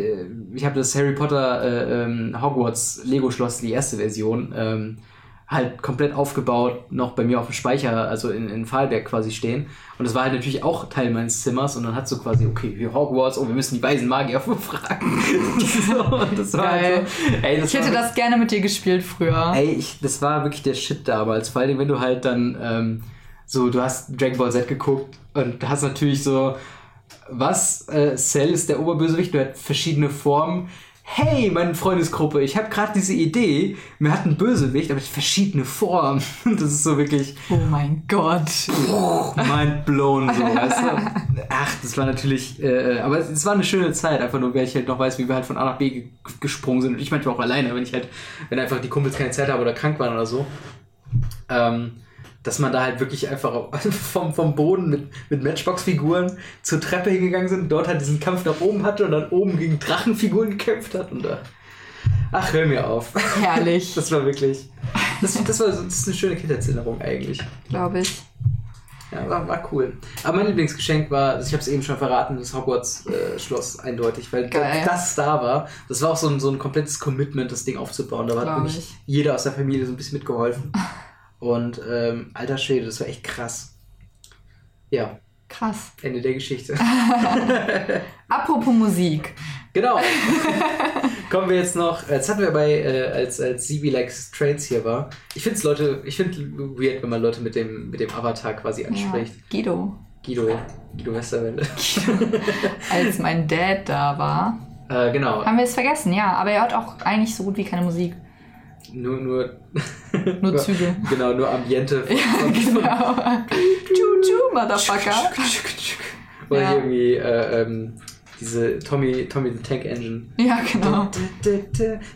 [SPEAKER 1] ich habe das Harry Potter äh, ähm, Hogwarts Lego-Schloss, die erste Version, ähm, halt komplett aufgebaut, noch bei mir auf dem Speicher, also in, in Pfahlberg quasi stehen. Und das war halt natürlich auch Teil meines Zimmers und dann hat so quasi, okay, hier Hogwarts, oh, wir müssen die weisen Magier befragen. so, und das war
[SPEAKER 2] Geil.
[SPEAKER 1] halt so, ey, das
[SPEAKER 2] Ich hätte
[SPEAKER 1] war,
[SPEAKER 2] das gerne mit dir gespielt früher.
[SPEAKER 1] Ey, ich, das war wirklich der Shit damals. Vor allem, wenn du halt dann ähm, so, du hast Dragon Ball Z geguckt und hast natürlich so, was? Äh, Cell ist der Oberbösewicht, der hat verschiedene Formen. Hey, meine Freundesgruppe, ich habe gerade diese Idee, mir hat ein Bösewicht, aber verschiedene Formen. Das ist so wirklich
[SPEAKER 2] Oh mein Gott.
[SPEAKER 1] mind blown, so, weißt du? Ach, das war natürlich, äh, aber es war eine schöne Zeit, einfach nur, weil ich halt noch weiß, wie wir halt von A nach B ge gesprungen sind. Und ich manchmal auch alleine, wenn ich halt, wenn einfach die Kumpels keine Zeit haben oder krank waren oder so. Ähm, dass man da halt wirklich einfach vom, vom Boden mit, mit Matchbox-Figuren zur Treppe hingegangen sind, dort halt diesen Kampf nach oben hatte und dann oben gegen Drachenfiguren gekämpft hat und da. Ach, hör mir auf.
[SPEAKER 2] Herrlich,
[SPEAKER 1] Das war wirklich. Das, das, war, das ist eine schöne Kindheitserinnerung eigentlich.
[SPEAKER 2] glaube ich.
[SPEAKER 1] Ja, war, war cool. Aber mein Lieblingsgeschenk war, also ich habe es eben schon verraten, das Hogwarts-Schloss eindeutig, weil
[SPEAKER 2] Geil.
[SPEAKER 1] das da war. Das war auch so ein, so ein komplettes Commitment, das Ding aufzubauen. Da hat wirklich
[SPEAKER 2] ich.
[SPEAKER 1] jeder aus der Familie so ein bisschen mitgeholfen. Und ähm, alter Schwede, das war echt krass. Ja,
[SPEAKER 2] Krass.
[SPEAKER 1] Ende der Geschichte.
[SPEAKER 2] Apropos Musik.
[SPEAKER 1] genau. Kommen wir jetzt noch. Jetzt hatten wir bei, äh, als, als Likes Trains hier war. Ich finde es Leute, ich finde weird, wenn man Leute mit dem, mit dem Avatar quasi
[SPEAKER 2] Ja,
[SPEAKER 1] anspricht.
[SPEAKER 2] Guido.
[SPEAKER 1] Guido, Guido Westerwelle.
[SPEAKER 2] Als mein Dad da war,
[SPEAKER 1] äh, genau.
[SPEAKER 2] haben wir es vergessen, ja. Aber er hört auch eigentlich so gut wie keine Musik.
[SPEAKER 1] Nur, nur,
[SPEAKER 2] Nur Züge.
[SPEAKER 1] Genau, nur Ambiente.
[SPEAKER 2] genau. Choo-choo, Motherfucker.
[SPEAKER 1] Oder
[SPEAKER 2] Ja.
[SPEAKER 1] hier irgendwie äh, ähm, diese Tommy, Tommy the Tank Engine.
[SPEAKER 2] Ja, genau.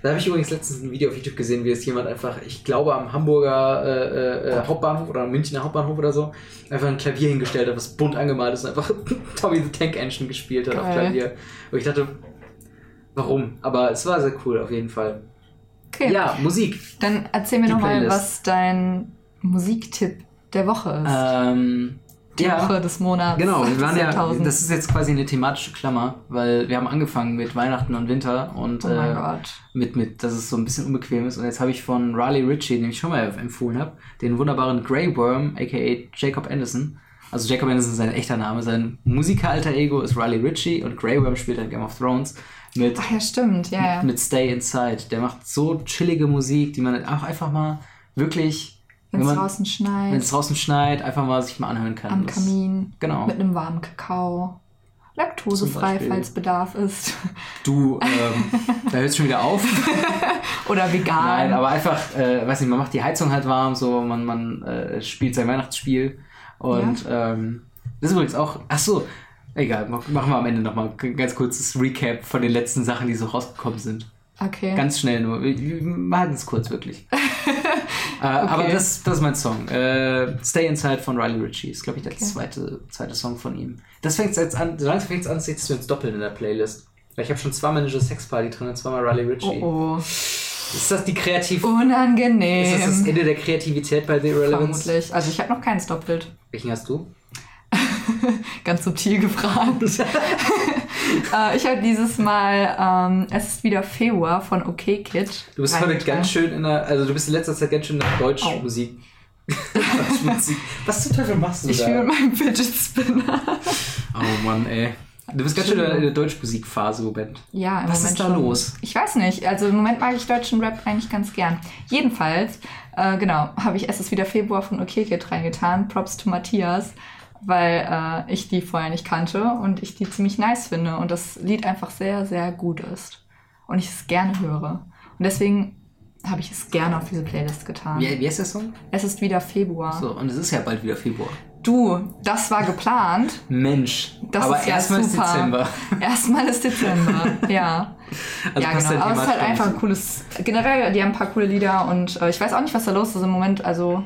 [SPEAKER 1] Da habe ich übrigens letztens ein Video auf YouTube gesehen, wie es jemand einfach, ich glaube am Hamburger äh, äh, Hauptbahnhof oder am Münchner Hauptbahnhof oder so, einfach ein Klavier hingestellt hat, was bunt angemalt ist und einfach Tommy the Tank Engine gespielt hat auf
[SPEAKER 2] Geil.
[SPEAKER 1] Klavier. Und ich dachte, warum? Aber es war sehr cool auf jeden Fall.
[SPEAKER 2] Okay.
[SPEAKER 1] Ja, Musik.
[SPEAKER 2] Dann erzähl mir
[SPEAKER 1] Die
[SPEAKER 2] doch mal,
[SPEAKER 1] Playlist.
[SPEAKER 2] was dein Musiktipp der Woche ist.
[SPEAKER 1] Ähm,
[SPEAKER 2] Die
[SPEAKER 1] ja.
[SPEAKER 2] Woche des Monats.
[SPEAKER 1] Genau, wir waren ja, das ist jetzt quasi eine thematische Klammer, weil wir haben angefangen mit Weihnachten und Winter und
[SPEAKER 2] Oh
[SPEAKER 1] äh, mit, mit, dass es so ein bisschen unbequem ist. Und jetzt habe ich von Riley Ritchie, den ich schon mal empfohlen habe, den wunderbaren Grey Worm, aka Jacob Anderson. Also Jacob Anderson ist sein echter Name, sein Musiker-alter Ego ist Riley Ritchie und Grey Worm spielt in Game of Thrones mit,
[SPEAKER 2] Ach ja, stimmt, ja, ja.
[SPEAKER 1] mit Stay Inside. Der macht so chillige Musik, die man auch einfach mal wirklich,
[SPEAKER 2] Wenn
[SPEAKER 1] wenn
[SPEAKER 2] es draußen
[SPEAKER 1] wenn
[SPEAKER 2] schneit,
[SPEAKER 1] es draußen schneit, einfach mal sich mal anhören kann.
[SPEAKER 2] am
[SPEAKER 1] Das-
[SPEAKER 2] Kamin,
[SPEAKER 1] Genau.
[SPEAKER 2] mit einem warmen Kakao. Laktosefrei, falls Bedarf ist.
[SPEAKER 1] Du, ähm, da hört es schon wieder auf.
[SPEAKER 2] Oder vegan.
[SPEAKER 1] Nein, aber einfach, äh, weiß nicht, man macht die Heizung halt warm, so, man, man äh, spielt sein Weihnachtsspiel. Und ähm, das ist übrigens auch, ach so, egal, mach- machen wir am Ende nochmal ein ganz kurzes Recap von den letzten Sachen, die so rausgekommen sind.
[SPEAKER 2] okay.
[SPEAKER 1] Ganz schnell nur. Wir, halten es kurz, wirklich. äh, Aber das, das ist mein Song. Äh, Stay Inside von Riley Ritchie. Ist, glaube ich, der
[SPEAKER 2] Okay.
[SPEAKER 1] zweite, zweite Song von ihm. Das fängt jetzt an, so langsam fängt es an, sich zu doppeln in der Playlist. Weil ich habe schon zweimal Ninja Sex Party drin und zweimal Riley Ritchie.
[SPEAKER 2] oh, oh.
[SPEAKER 1] Ist das die Kreativ...
[SPEAKER 2] Unangenehm.
[SPEAKER 1] Ist das das Ende der Kreativität bei The Irrelevance?
[SPEAKER 2] Vermutlich. Also ich habe noch keins doppelt.
[SPEAKER 1] Welchen hast du?
[SPEAKER 2] Ganz subtil gefragt. äh, ich habe dieses Mal ähm, Es ist wieder Februar von OK Kid.
[SPEAKER 1] Du bist heute ganz schön in der, also du bist in letzter Zeit ganz schön in der Deutschmusik. Deutschmusik. Was zum Teufel machst du
[SPEAKER 2] Ich
[SPEAKER 1] da?
[SPEAKER 2] spiele mit meinem Fidget Spinner.
[SPEAKER 1] Oh Mann, ey. Du bist ganz schön in der Deutschmusikphase im Moment.
[SPEAKER 2] Ja, im
[SPEAKER 1] Was
[SPEAKER 2] Moment
[SPEAKER 1] ist da
[SPEAKER 2] schon.
[SPEAKER 1] los?
[SPEAKER 2] Ich weiß nicht. Also im Moment mag ich deutschen Rap eigentlich ganz gern. Jedenfalls, äh, genau, habe ich Es ist wieder Februar von OK Kid reingetan. Props to Matthias, weil äh, ich die vorher nicht kannte und ich die ziemlich nice finde und das Lied einfach sehr, sehr gut ist. Und ich es gerne höre. Und deswegen habe ich es gerne auf diese Playlist getan.
[SPEAKER 1] Wie, wie heißt der Song?
[SPEAKER 2] Es ist wieder Februar.
[SPEAKER 1] So, und es ist ja bald wieder Februar.
[SPEAKER 2] Du, das war geplant.
[SPEAKER 1] Mensch.
[SPEAKER 2] Das
[SPEAKER 1] aber
[SPEAKER 2] ist ja
[SPEAKER 1] erstmal ist
[SPEAKER 2] super.
[SPEAKER 1] Dezember.
[SPEAKER 2] Erstmal ist Dezember, ja.
[SPEAKER 1] Also
[SPEAKER 2] ja, genau.
[SPEAKER 1] dann
[SPEAKER 2] Aber es ist halt einfach ein cooles. Generell, die haben ein paar coole Lieder und äh, ich weiß auch nicht, was da los ist im Moment. Also,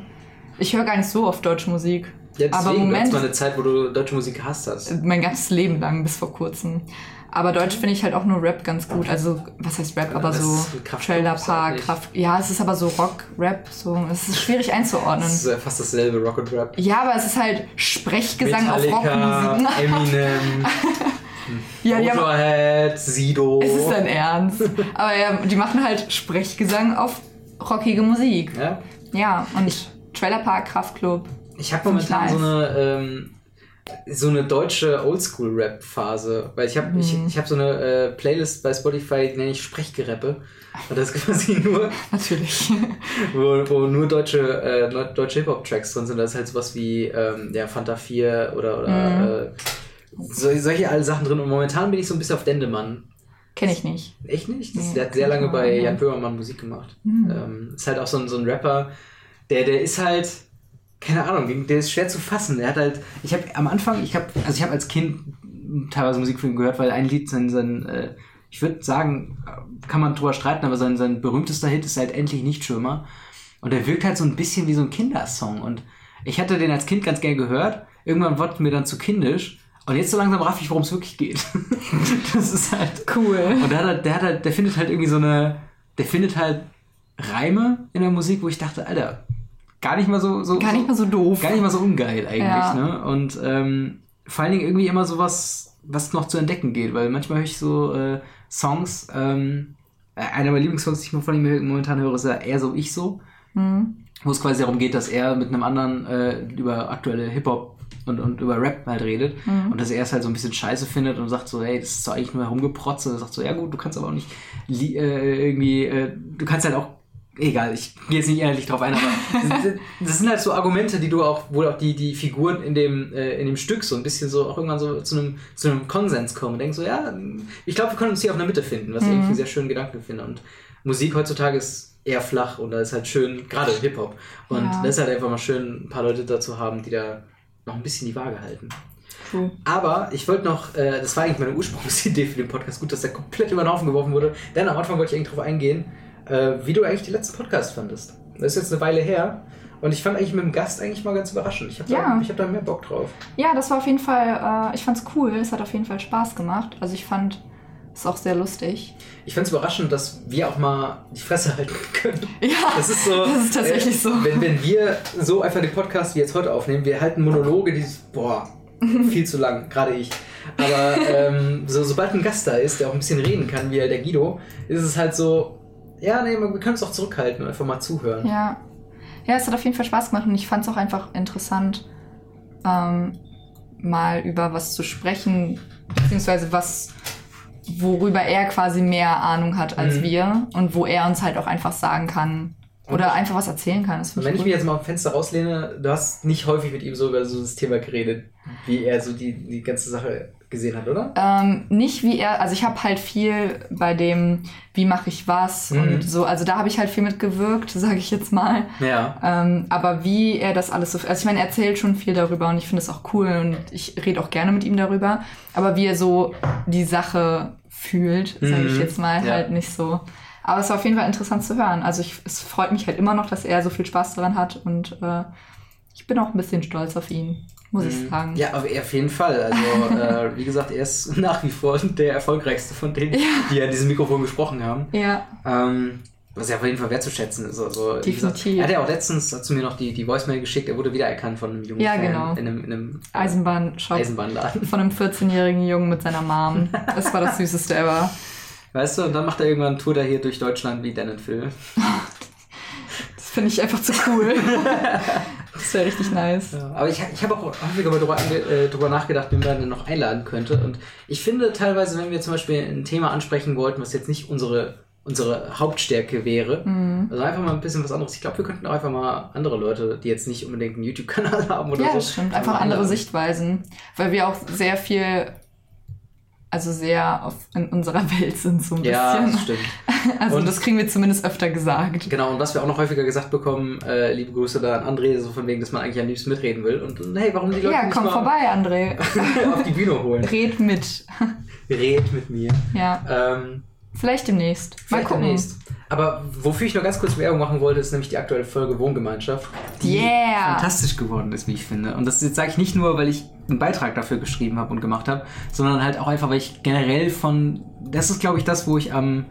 [SPEAKER 2] ich höre gar nicht so oft deutsche Musik.
[SPEAKER 1] Ja,
[SPEAKER 2] aber
[SPEAKER 1] deswegen, du hattest
[SPEAKER 2] Moment,
[SPEAKER 1] mal eine Zeit, wo du deutsche Musik gehasst hast.
[SPEAKER 2] mein ganzes Leben lang, bis vor kurzem. Aber Deutsch finde ich halt auch nur Rap ganz gut. Also, was heißt Rap? Aber
[SPEAKER 1] Das
[SPEAKER 2] so Trailer Park. Kraft. Ja, es ist aber so Rock, Rap. So. Es ist schwierig einzuordnen.
[SPEAKER 1] Das ist fast dasselbe, Rock und Rap.
[SPEAKER 2] Ja, aber es ist halt Sprechgesang auf
[SPEAKER 1] Metallica,
[SPEAKER 2] Rockmusik.
[SPEAKER 1] Eminem,
[SPEAKER 2] Ja, die haben,
[SPEAKER 1] Motorhead, Sido.
[SPEAKER 2] es ist dein Ernst. Aber ja, die machen halt Sprechgesang auf rockige Musik.
[SPEAKER 1] ja?
[SPEAKER 2] Ja, und Trailer Park, Kraftklub.
[SPEAKER 1] Ich habe
[SPEAKER 2] ich
[SPEAKER 1] momentan so eine ähm, so eine deutsche Oldschool-Rap-Phase, weil ich habe ich,
[SPEAKER 2] Mhm.
[SPEAKER 1] ich hab so eine äh, Playlist bei Spotify, die nenne ich Sprechgerappe. Und das ist quasi nur,
[SPEAKER 2] Natürlich.
[SPEAKER 1] wo, wo nur deutsche, äh, deutsche Hip-Hop-Tracks drin sind. Da ist halt sowas wie ähm, ja, Fanta 4 oder, oder
[SPEAKER 2] Mhm.
[SPEAKER 1] äh, so, solche alle Sachen drin. Und momentan bin ich so ein bisschen auf Dendemann.
[SPEAKER 2] Kenne ich nicht.
[SPEAKER 1] Echt nicht? Das,
[SPEAKER 2] Nee,
[SPEAKER 1] der hat sehr
[SPEAKER 2] ich
[SPEAKER 1] lange bei
[SPEAKER 2] ja.
[SPEAKER 1] Jan Böhmermann Musik gemacht.
[SPEAKER 2] Mhm.
[SPEAKER 1] Ähm, ist halt auch so ein, so ein Rapper, der, der ist halt, keine Ahnung, der ist schwer zu fassen. Der hat halt, ich habe am Anfang, ich habe, also ich habe als Kind teilweise Musik von ihm gehört, weil ein Lied, sein, sein äh, ich würde sagen, kann man drüber streiten, aber sein, sein berühmtester Hit ist halt Endlich nicht Schwimmer. Und der wirkt halt so ein bisschen wie so ein Kindersong. Und ich hatte den als Kind ganz gern gehört. Irgendwann wurde mir dann zu kindisch. Und jetzt so langsam raff ich, worum es wirklich geht. das ist halt
[SPEAKER 2] Cool.
[SPEAKER 1] und der, hat halt, der, hat halt, der findet halt irgendwie so eine, der findet halt Reime in der Musik, wo ich dachte, Alter, gar nicht mal so, so
[SPEAKER 2] Gar nicht mal so doof.
[SPEAKER 1] gar nicht mal so ungeil eigentlich,
[SPEAKER 2] Ja.
[SPEAKER 1] ne? Und ähm, vor allen Dingen irgendwie immer so was, was noch zu entdecken geht, weil manchmal höre ich so äh, Songs, ähm, äh, einer meiner Lieblingssongs, die ich von ihm momentan höre, ist ja eher so ich so,
[SPEAKER 2] Mhm.
[SPEAKER 1] wo es quasi darum geht, dass er mit einem anderen äh, über aktuelle Hip-Hop und, und über Rap halt redet
[SPEAKER 2] Mhm.
[SPEAKER 1] und dass er es halt so ein bisschen scheiße findet und sagt so, hey, das ist doch eigentlich nur herumgeprotzt und er sagt so, ja gut, du kannst aber auch nicht äh, irgendwie, äh, du kannst halt auch, egal, ich gehe jetzt nicht ehrlich drauf ein, aber das, sind halt so Argumente, die du auch, wo auch die, die Figuren in dem, äh, in dem Stück so ein bisschen so auch irgendwann so zu einem, zu einem Konsens kommen und denken so, ja, ich glaube, wir können uns hier auf einer Mitte finden, was ich eigentlich einen sehr schönen Gedanken finde und Musik heutzutage ist eher flach und da ist halt schön, gerade Hip-Hop. Und
[SPEAKER 2] Ja.
[SPEAKER 1] das ist halt einfach mal schön, ein paar Leute dazu haben, die da noch ein bisschen die Waage halten.
[SPEAKER 2] True.
[SPEAKER 1] Aber ich wollte noch, äh, das war eigentlich meine Ursprungsidee für den Podcast, gut, dass der komplett über den Haufen geworfen wurde. Denn am Anfang wollte ich eigentlich darauf eingehen, äh, wie du eigentlich den letzten Podcast fandest. Das ist jetzt eine Weile her. Und ich fand eigentlich mit dem Gast eigentlich mal ganz überraschend. Ich habe
[SPEAKER 2] Ja.
[SPEAKER 1] da, ich hab da mehr Bock drauf.
[SPEAKER 2] Ja, das war auf jeden Fall, äh, ich fand's cool. Es hat auf jeden Fall Spaß gemacht. Also ich fand es auch sehr lustig.
[SPEAKER 1] Ich fand es überraschend, dass wir auch mal die Fresse halten können.
[SPEAKER 2] Ja,
[SPEAKER 1] Das ist so.
[SPEAKER 2] Das ist tatsächlich
[SPEAKER 1] äh,
[SPEAKER 2] so.
[SPEAKER 1] Wenn, wenn wir so einfach den Podcast wie jetzt heute aufnehmen, wir halten Monologe, die boah, viel zu lang, gerade ich. Aber ähm, so, sobald ein Gast da ist, der auch ein bisschen reden kann, wie der Guido, ist es halt so, ja, nee, wir können uns auch zurückhalten und einfach mal zuhören.
[SPEAKER 2] Ja. Ja, es hat auf jeden Fall Spaß gemacht und ich fand es auch einfach interessant, ähm, mal über was zu sprechen, beziehungsweise was, worüber er quasi mehr Ahnung hat als
[SPEAKER 1] Mhm.
[SPEAKER 2] wir und wo er uns halt auch einfach sagen kann oder einfach was erzählen kann. Das
[SPEAKER 1] Und wenn
[SPEAKER 2] ich
[SPEAKER 1] ich mich jetzt mal am Fenster rauslehne, du hast nicht häufig mit ihm so über so das Thema geredet, wie er so die, die ganze Sache gesehen hat, oder?
[SPEAKER 2] Ähm, nicht wie er, also ich habe halt viel bei dem, wie mache ich was
[SPEAKER 1] Mhm.
[SPEAKER 2] und so, also da habe ich halt viel mitgewirkt, sage ich jetzt mal.
[SPEAKER 1] Ja.
[SPEAKER 2] Ähm, aber wie er das alles so, also ich meine, er erzählt schon viel darüber und ich finde es auch cool und ich rede auch gerne mit ihm darüber. Aber wie er so die Sache fühlt, sage ich
[SPEAKER 1] Mhm.
[SPEAKER 2] jetzt mal,
[SPEAKER 1] Ja.
[SPEAKER 2] halt nicht so. Aber es war auf jeden Fall interessant zu hören. Also ich, es freut mich halt immer noch, dass er so viel Spaß daran hat und äh, ich bin auch ein bisschen stolz auf ihn, muss ich sagen.
[SPEAKER 1] Ja, aber auf jeden Fall. Also, äh, wie gesagt, er ist nach wie vor der erfolgreichste von denen, die an diesem Mikrofon gesprochen haben.
[SPEAKER 2] Ja,
[SPEAKER 1] Ähm, was ja auf jeden Fall wertzuschätzen ist. Also, wie gesagt,
[SPEAKER 2] Definitiv.
[SPEAKER 1] er hat ja auch letztens hat zu mir noch die, die Voicemail geschickt, er wurde wiedererkannt von einem jungen
[SPEAKER 2] Ja,
[SPEAKER 1] Fan
[SPEAKER 2] genau.
[SPEAKER 1] in einem, in einem äh,
[SPEAKER 2] Eisenbahnshop
[SPEAKER 1] Eisenbahnladen.
[SPEAKER 2] von einem 14-jährigen Jungen mit seiner Mom. Das war das Süßeste ever.
[SPEAKER 1] Weißt du, und dann macht er irgendwann Tour da hier durch Deutschland wie Dan und Phil.
[SPEAKER 2] Finde ich einfach zu cool. das wäre richtig nice.
[SPEAKER 1] Ja, aber ich, ich habe auch häufiger mal drüber, äh, drüber nachgedacht, wen man denn noch einladen könnte. Und ich finde teilweise, wenn wir zum Beispiel ein Thema ansprechen wollten, was jetzt nicht unsere, unsere Hauptstärke wäre,
[SPEAKER 2] Mhm.
[SPEAKER 1] also einfach mal ein bisschen was anderes. Ich glaube, wir könnten auch einfach mal andere Leute, die jetzt nicht unbedingt einen YouTube-Kanal haben oder
[SPEAKER 2] Ja,
[SPEAKER 1] so.
[SPEAKER 2] das stimmt. Einfach andere
[SPEAKER 1] einladen.
[SPEAKER 2] Sichtweisen. Weil wir auch sehr viel also sehr auf, in unserer Welt sind, so ein
[SPEAKER 1] Ja,
[SPEAKER 2] bisschen.
[SPEAKER 1] das stimmt.
[SPEAKER 2] Also
[SPEAKER 1] Und-
[SPEAKER 2] das kriegen wir zumindest öfter gesagt.
[SPEAKER 1] Genau, und was wir auch noch häufiger gesagt bekommen, äh, liebe Grüße da an André, so von wegen, dass man eigentlich am liebsten mitreden will. Und, und hey, warum die Leute
[SPEAKER 2] Ja,
[SPEAKER 1] nicht
[SPEAKER 2] komm
[SPEAKER 1] mal
[SPEAKER 2] vorbei, André.
[SPEAKER 1] auf die Bühne holen?
[SPEAKER 2] Red mit.
[SPEAKER 1] Red mit mir.
[SPEAKER 2] Ja,
[SPEAKER 1] Ähm,
[SPEAKER 2] vielleicht demnächst. Mal
[SPEAKER 1] vielleicht
[SPEAKER 2] gucken.
[SPEAKER 1] demnächst. Aber wofür ich noch ganz kurz Werbung machen wollte, ist nämlich die aktuelle Folge Wohngemeinschaft, die
[SPEAKER 2] Yeah.
[SPEAKER 1] fantastisch geworden ist, wie ich finde. Und das sage ich nicht nur, weil ich einen Beitrag dafür geschrieben habe und gemacht habe, sondern halt auch einfach, weil ich generell von, das ist glaube ich das, wo ich am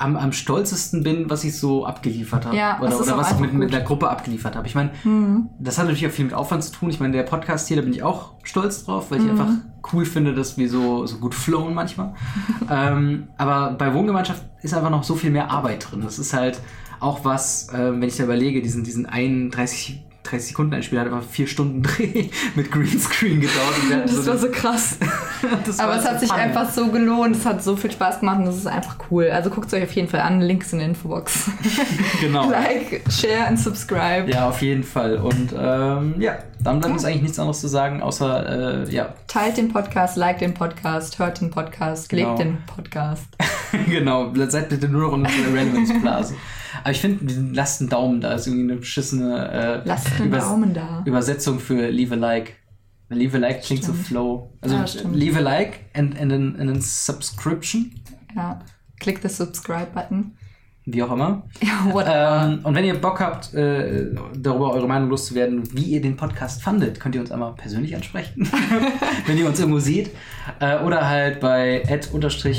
[SPEAKER 1] am, am stolzesten bin, was ich so abgeliefert habe.
[SPEAKER 2] Ja,
[SPEAKER 1] oder oder was ich mit,
[SPEAKER 2] einfach
[SPEAKER 1] mit
[SPEAKER 2] gut.
[SPEAKER 1] einer Gruppe abgeliefert habe. Ich meine,
[SPEAKER 2] Mhm.
[SPEAKER 1] das hat natürlich auch viel mit Aufwand zu tun. Ich meine, der Podcast hier, da bin ich auch stolz drauf, weil ich
[SPEAKER 2] Mhm.
[SPEAKER 1] einfach cool finde, dass wir so, so gut flowen manchmal. ähm, aber bei Wohngemeinschaft ist einfach noch so viel mehr Arbeit drin. Das ist halt auch was, äh, wenn ich da überlege, diesen, diesen 31 30 Sekunden ein Spiel hat einfach vier Stunden Dreh mit Greenscreen gedauert.
[SPEAKER 2] Das
[SPEAKER 1] so
[SPEAKER 2] war so krass. Aber es
[SPEAKER 1] so
[SPEAKER 2] hat sich
[SPEAKER 1] fun.
[SPEAKER 2] einfach so gelohnt. Es hat so viel Spaß gemacht und das ist einfach cool. Also guckt es euch auf jeden Fall an. Links in der Infobox.
[SPEAKER 1] Genau.
[SPEAKER 2] like, share und subscribe.
[SPEAKER 1] Ja, auf jeden Fall. Und ähm, ja, dann bleibt uns eigentlich nichts anderes zu sagen, außer äh, ja,
[SPEAKER 2] Teilt den Podcast, liked den Podcast, hört den Podcast,
[SPEAKER 1] Genau.
[SPEAKER 2] lebt den Podcast.
[SPEAKER 1] genau, seid bitte nur noch in unserer Relevance-Blase. Aber ich finde, lasst einen Daumen da, ist irgendwie eine beschissene äh, Übers-
[SPEAKER 2] Daumen da.
[SPEAKER 1] Übersetzung für Leave a Like. Leave a Like klingt so
[SPEAKER 2] Stimmt.
[SPEAKER 1] flow. Also
[SPEAKER 2] Ja.
[SPEAKER 1] Leave a Like and, and, an, and a Subscription,
[SPEAKER 2] Ja. Klick the Subscribe-Button.
[SPEAKER 1] wie auch immer.
[SPEAKER 2] Ja.
[SPEAKER 1] Ähm, und wenn ihr Bock habt, äh, darüber eure Meinung loszuwerden, wie ihr den Podcast fandet, könnt ihr uns einmal persönlich ansprechen, wenn ihr uns irgendwo seht. Äh, oder halt bei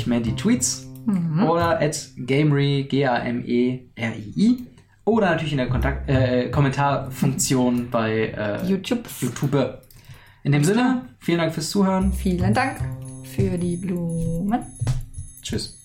[SPEAKER 1] mandy-tweets
[SPEAKER 2] Mhm.
[SPEAKER 1] oder at gamery, G-A-M-E-R-I-I. Oder natürlich in der Kontakt äh, Kommentarfunktion bei äh,
[SPEAKER 2] YouTube.
[SPEAKER 1] YouTube. In dem Sinne, vielen Dank fürs Zuhören.
[SPEAKER 2] Vielen Dank für die Blumen.
[SPEAKER 1] Tschüss.